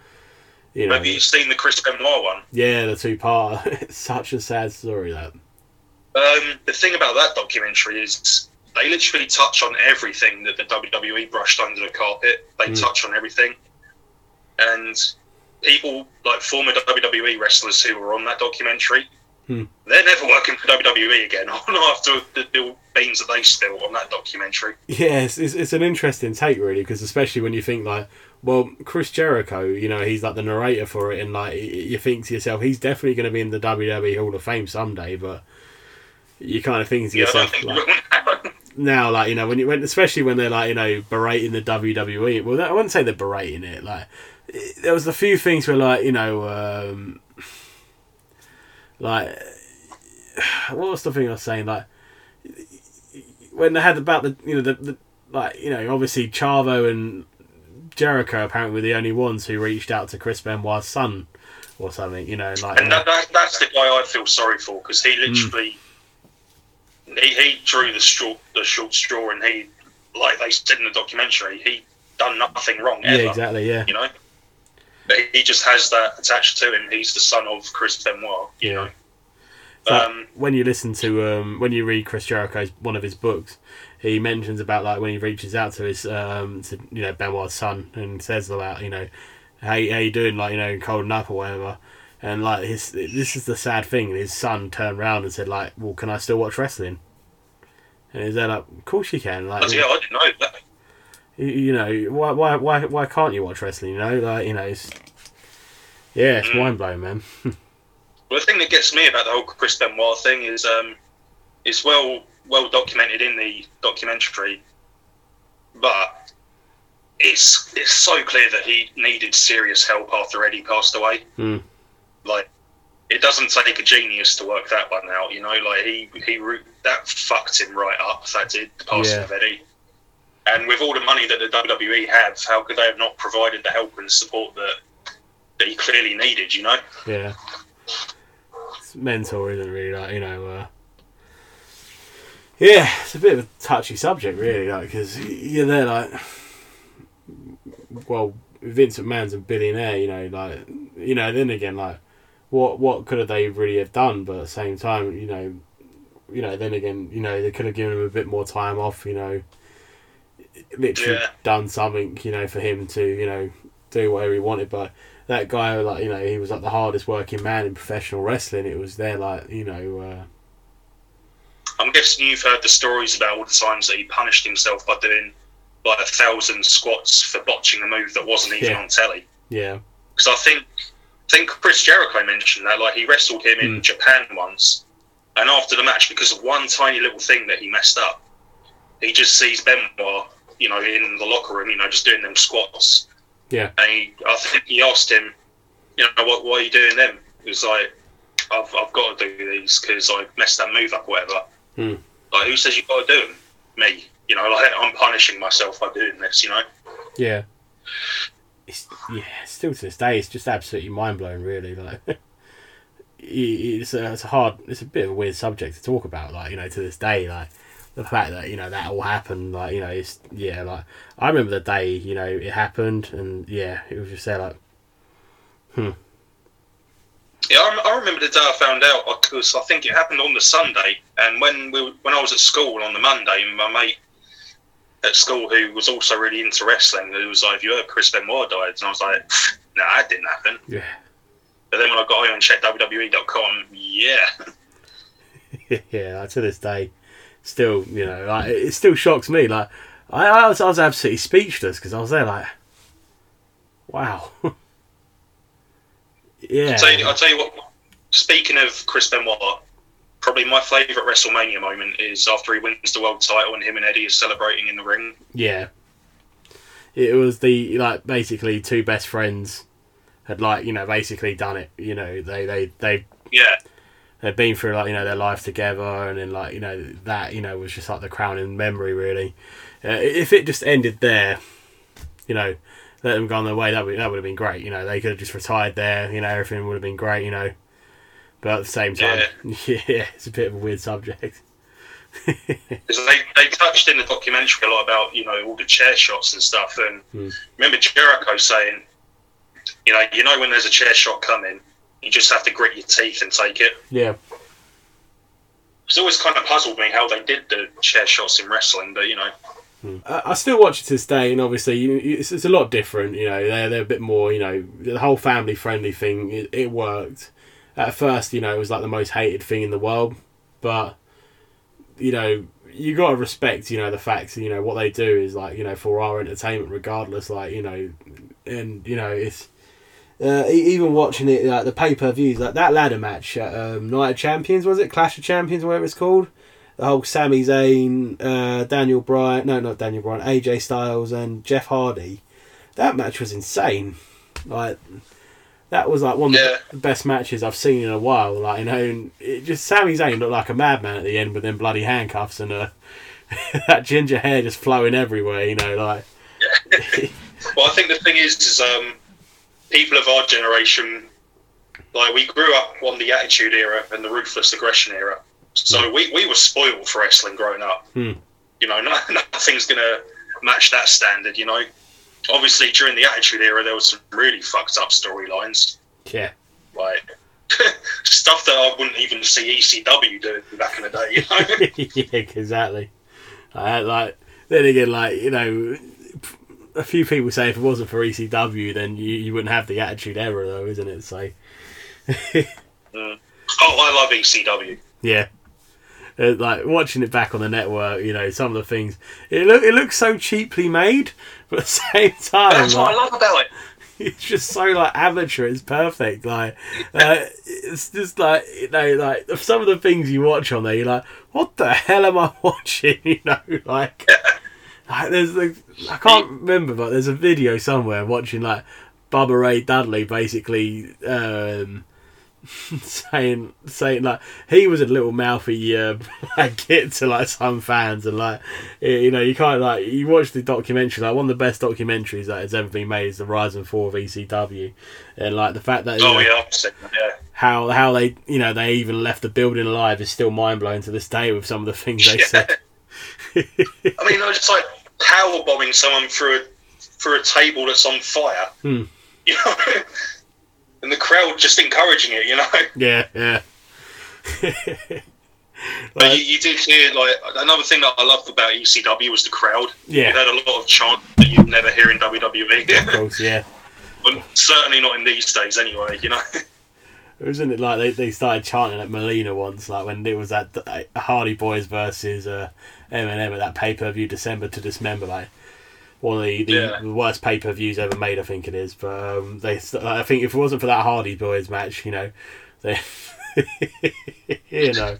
you know, Have you've seen the Chris Benoit one? yeah, the two part. it's such a sad story that. Um, the thing about that documentary is they literally touch on everything that the WWE brushed under the carpet. They Mm. touch on everything, and people like former WWE wrestlers who were on that documentary, Hmm. they're never working for WWE again. after the, the beans that they spilled on that documentary. Yes, it's, it's, an interesting take, really, because especially when you think like, well, Chris Jericho, you know, he's like the narrator for it, and like you think to yourself, he's definitely going to be in the WWE Hall of Fame someday, but you kind of think to Yeah, yourself, like, now. like you know, when you when especially when they're like you know berating the WWE. Well, I wouldn't say they're berating it. Like there was a few things where like you know, um, like what was the thing I was saying? Like when they had about the you know the, the like you know obviously Chavo and Jericho apparently were the only ones who reached out to Chris Benoit's son or something. You know, and like and uh, that, that, that's the guy I feel sorry for because he hmm. literally he, he drew the short the short straw and he like they said in the documentary, he done nothing wrong ever. Yeah, exactly. Yeah, You know, but he just has that attached to him. He's the son of Chris Benoit. You Yeah. know, um, when you listen to um, when you read Chris Jericho's one of his books, he mentions about like when he reaches out to his um, to you know Benoit's son and says about you know how how you doing like you know cold up or whatever, and like his this is the sad thing. His son turned around and said like, well, can I still watch wrestling? And he's there like, of course you can. Like, yeah, I didn't know that. You, know why why why why can't you watch wrestling? You know like you know it's yeah it's Mm. mind blowing man. Well, the thing that gets me about the whole Chris Benoit thing is um, it's well well documented in the documentary, but it's it's so clear that he needed serious help after Eddie passed away. Mm. Like, it doesn't take a genius to work that one out. You know, like he he that fucked him right up. That did the passing Yeah. of Eddie. And with all the money that the WWE have, how could they have not provided the help and support that that he clearly needed? You know. Yeah. It's isn't really? Like, you know, uh, yeah, it's a bit of a touchy subject, really, like, because you're there, like, well, Vince McMahon's a billionaire, you know, like, you know, then again, like, what what could have they really have done? But at the same time, you know, you know, then again, you know, they could have given him a bit more time off, you know, literally Yeah. done something, you know, for him to, you know, do whatever he wanted. But that guy, like, you know, he was like the hardest working man in professional wrestling. It was there, like, you know, uh, I'm guessing you've heard the stories about all the times that he punished himself by doing like a thousand squats for botching a move that wasn't even Yeah. on telly. yeah, Because I think I think Chris Jericho mentioned that like he wrestled him in Mm. Japan once, and after the match, because of one tiny little thing that he messed up, he just sees Benoit, you know, in the locker room, you know, just doing them squats. Yeah. And he, I think he asked him, you know, what, why are you doing them? He was like, I've, I've got to do these because I messed that move up, or whatever. Hmm. Like, who says you've got to do them? Me. You know, like I'm punishing myself by doing this. You know. yeah. It's, yeah, still to this day, it's just absolutely mind blowing, really. Like, it's a, it's a hard, it's a bit of a weird subject to talk about. Like, you know, to this day, like the fact that you know that all happened, like you know, it's yeah, like I remember the day, you know, it happened, and yeah, it was just there, like, hmm. Yeah, I, I remember the day I found out because I think it happened on the Sunday, and when we when I was at school on the Monday, my mate at school who was also really into wrestling, who was like, "Have you heard Chris Benoit died?" And I was like, "No, that didn't happen." yeah, But then when I got home and checked WWE.com, yeah, yeah, to this day, still, you know, like it, still shocks me. Like, I, I was, I was absolutely speechless because I was there, like, wow, yeah, I'll, tell you, I'll tell you what. Speaking of Chris Benoit, probably my favourite WrestleMania moment is after he wins the world title and him and Eddie are celebrating in the ring. yeah. It was the like basically two best friends had like you know basically done it. You know they they they Yeah, they'd been through like you know their life together and then like you know that you know was just like the crowning memory really uh, if it just ended there you know let them go on their way that would that would have been great you know they could have just retired there you know everything would have been great you know but at the same time yeah, it's a bit of a weird subject they, they touched in the documentary a lot about, you know, all the chair shots and stuff. And Hmm. remember Jericho saying, you know, you know when there's a chair shot coming, you just have to grit your teeth and take it. yeah It's always kind of puzzled me how they did the chair shots in wrestling, but, you know, hmm. I I still watch it to this day, and obviously it's, it's a lot different. You know, they're they're a bit more. You know, the whole family friendly thing it, it worked. At first, you know, it was like the most hated thing in the world, but you know, you got to respect. You know, the fact. You know what they do is like you know for our entertainment, regardless. Like you know, and you know it's. Uh, even watching it, like the pay per views, like that ladder match at um, Night of Champions, was it Clash of Champions, whatever it's called? the whole Sami Zayn, uh, Daniel Bryan, no, not Daniel Bryan, AJ Styles and Jeff Hardy. That match was insane. Like that was like one of Yeah. the best matches I've seen in a while. Like you know, and it just Sami Zayn looked like a madman at the end with them bloody handcuffs and uh, that ginger hair just flowing everywhere. You know, like well, I think the thing is, is um, people of our generation, like we grew up on the Attitude Era and the Ruthless Aggression Era, so we, we were spoiled for wrestling growing up. Hmm. You know, no, nothing's gonna match that standard. You know, obviously during the Attitude Era, there was some really fucked up storylines, Yeah. like stuff that I wouldn't even see ECW do back in the day. You know. yeah, exactly. Like then again, like you know, a few people say if it wasn't for ECW, then you, you wouldn't have the Attitude Era, though, isn't it? So Oh, I love ECW. yeah, uh, like watching it back on the network, you know, some of the things it look it looks so cheaply made, but at the same time, That's what I love about it. it's just so like amateur. It's perfect. Like uh, it's just like you know, like some of the things you watch on there, you're like, what the hell am I watching? You know, like. Like, there's like I can't remember, but there's a video somewhere watching like Bubba Ray Dudley basically um, saying saying like he was a little mouthy uh, like git to like some fans and like you know you can't like you watch the documentary like one of the best documentaries that has ever been made is the rise and fall of ECW and like the fact that Oh know, yeah, I've seen that, yeah. how how they you know they even left the building alive is still mind blowing to this day with some of the things they Yeah. said. I mean, I was just like power bombing someone through a through a table that's on fire. Hmm. You know, and the crowd just encouraging it. You know, Yeah, yeah. but Like, you, you did hear like another thing that I loved about ECW was the crowd. Yeah. it had a lot of chant that you'd never hear in WWE. of course, yeah. but certainly not in these days, anyway. You know, Wasn't it like they, they started chanting at Melina once, like when it was that uh, Hardy Boys versus uh, MNM at that pay per view December to Dismember, like one of the, the, Yeah. worst pay per views ever made, I think it is. But um, they, like, I think if it wasn't for that Hardy Boys match, you know, they, you know,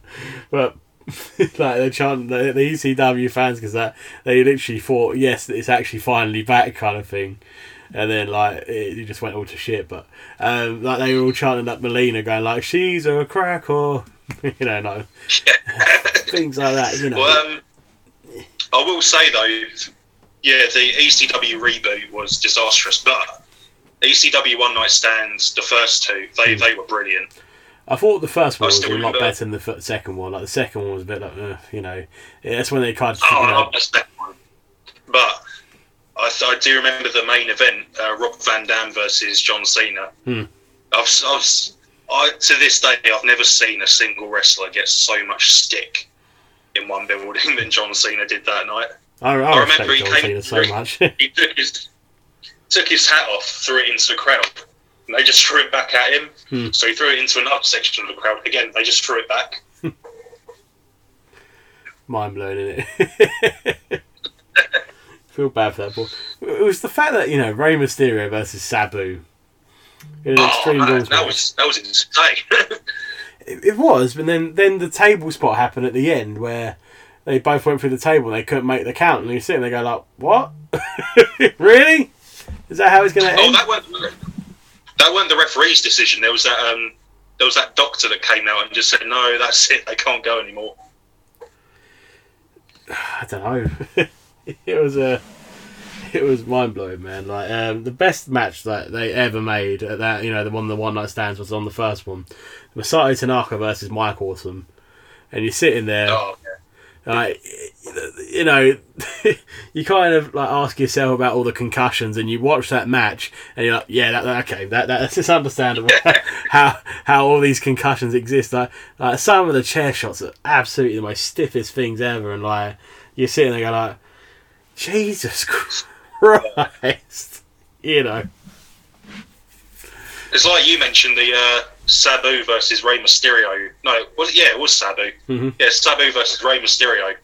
but like they're chanting the, the ECW fans because that they literally thought, yes, it's actually finally back, kind of thing. And then like it, it just went all to shit. But um, like they were all chanting at Melina, going like, "She's a crack," or you know, no things like that. You know, well, um, I will say though, yeah, the ECW reboot was disastrous, but ECW One Night Stands, the first two, they Hmm. they were brilliant. I thought the first one was a lot better than the f- second one. Like the second one was a bit like, uh, you know, that's when they tried to, Oh, I love the second one. But I, th- I do remember the main event, uh, Rob Van Dam versus John Cena. Hmm. I've, I've, I, to this day, I've never seen a single wrestler get so much stick in one building than John Cena did that night. I, I, I remember he John came Cena so much. He took his took his hat off, threw it into the crowd. And they just threw it back at him. Hmm. So he threw it into another section of the crowd. Again, they just threw it back. Mind blowing, isn't it? Feel bad for that boy. It was the fact that you know Rey Mysterio versus Sabu in an Oh, Extreme man, that match. was that was insane. It, it was, but then then the table spot happened at the end where they both went through the table and they couldn't make the count, and you sit and they go like, "What? really? Is that how it's going to end?" Oh, end?" that weren't that weren't the referee's decision. There was that um, there was that doctor that came out and just said, "No, that's it. They can't go anymore." I don't know. it was a. It was mind blowing, man. Like um, the best match that they ever made at that, you know, the one the one night stands was on the first one, Masato Tanaka versus Mike Awesome, and you're sitting there, Oh, yeah. like, you know, you kind of like ask yourself about all the concussions, and you watch that match, and you're like, yeah, that, that- okay, that, that's just understandable how how all these concussions exist. Like, like some of the chair shots are absolutely the most stiffest things ever, and like you're sitting there going like, Jesus Christ, you know, It's like you mentioned the uh, Sabu versus Rey Mysterio. No, was it? Yeah, it was Sabu. Mhm. Yeah, Sabu versus Rey Mysterio.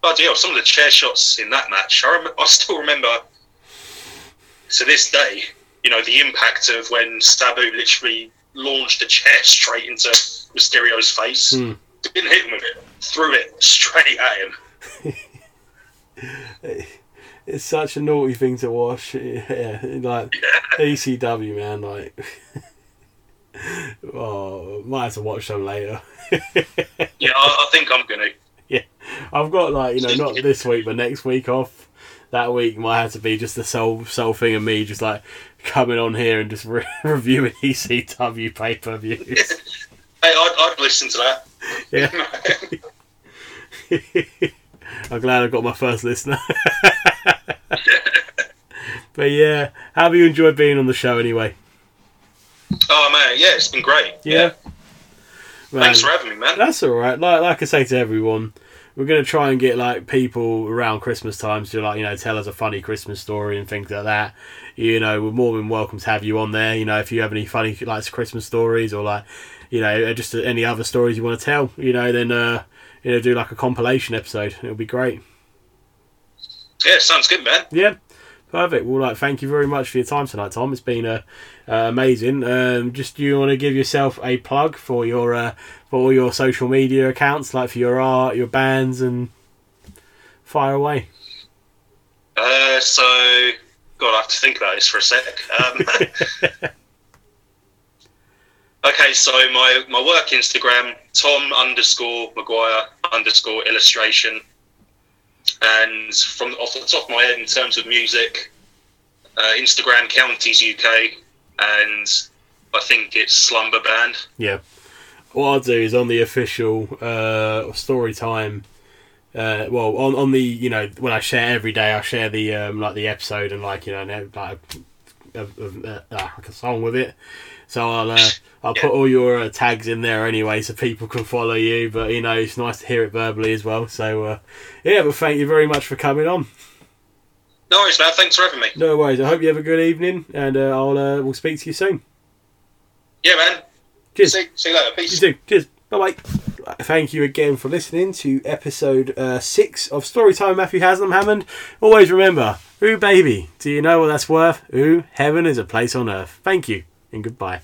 Bloody hell! Some of the chair shots in that match, I, rem- I still remember to this day. You know the impact of when Sabu literally launched a chair straight into Mysterio's face. Hmm. Didn't hit him with it. Threw it straight at him. it's such a naughty thing to watch. Yeah, like ECW, man, like. Oh, might have to watch them later. Yeah, I, I think I'm gonna. Yeah, I've got like you know not this week but next week off. That week might have to be just the sole sole thing of me just like coming on here and just re- reviewing ECW pay per views. Hey, I'd, I'd listen to that. Yeah. I'm glad I got my first listener. but yeah, how have you enjoyed being on the show anyway? Oh man, yeah, it's been great. Yeah. Man, Thanks for having me, man. That's all right. Like like I say to everyone, we're gonna try and get like people around Christmas times to like you know tell us a funny Christmas story and things like that. You know, we're more than welcome to have you on there. You know, if you have any funny like Christmas stories or like you know just any other stories you want to tell, you know, then uh, you know do like a compilation episode. It'll be great. Yeah, sounds good, man. Yeah. Perfect. Well, like, thank you very much for your time tonight, Tom. It's been uh, uh, amazing. Um, just do you want to give yourself a plug for your uh, for all your social media accounts, like for your art, your bands, and fire away. Uh, so, God, I have to think about this for a sec. Um, okay, so my, my work Instagram, Tom underscore Maguire underscore illustration. And from off the top of my head, in terms of music, uh, Instagram Counties UK, and I think it's Slumber Band. Yeah. What I'll do is on the official uh, story time. Uh, well, on, on the you know when I share every day, I share the um, like the episode and like you know and, like a, a, a, uh, a song with it. So I'll uh, I'll put all your uh, tags in there anyway, so people can follow you. But you know it's nice to hear it verbally as well. So uh, yeah, but thank you very much for coming on. No worries, man. Thanks for having me. No worries. I hope you have a good evening, and uh, I'll uh, we'll speak to you soon. Yeah, man. Cheers. See, see you later. Peace. You too. Cheers. Bye bye. Thank you again for listening to episode uh, six of Storytime Matthew Haslam Hammond. Always remember, ooh baby, do you know what that's worth? Ooh, heaven is a place on earth. Thank you and goodbye.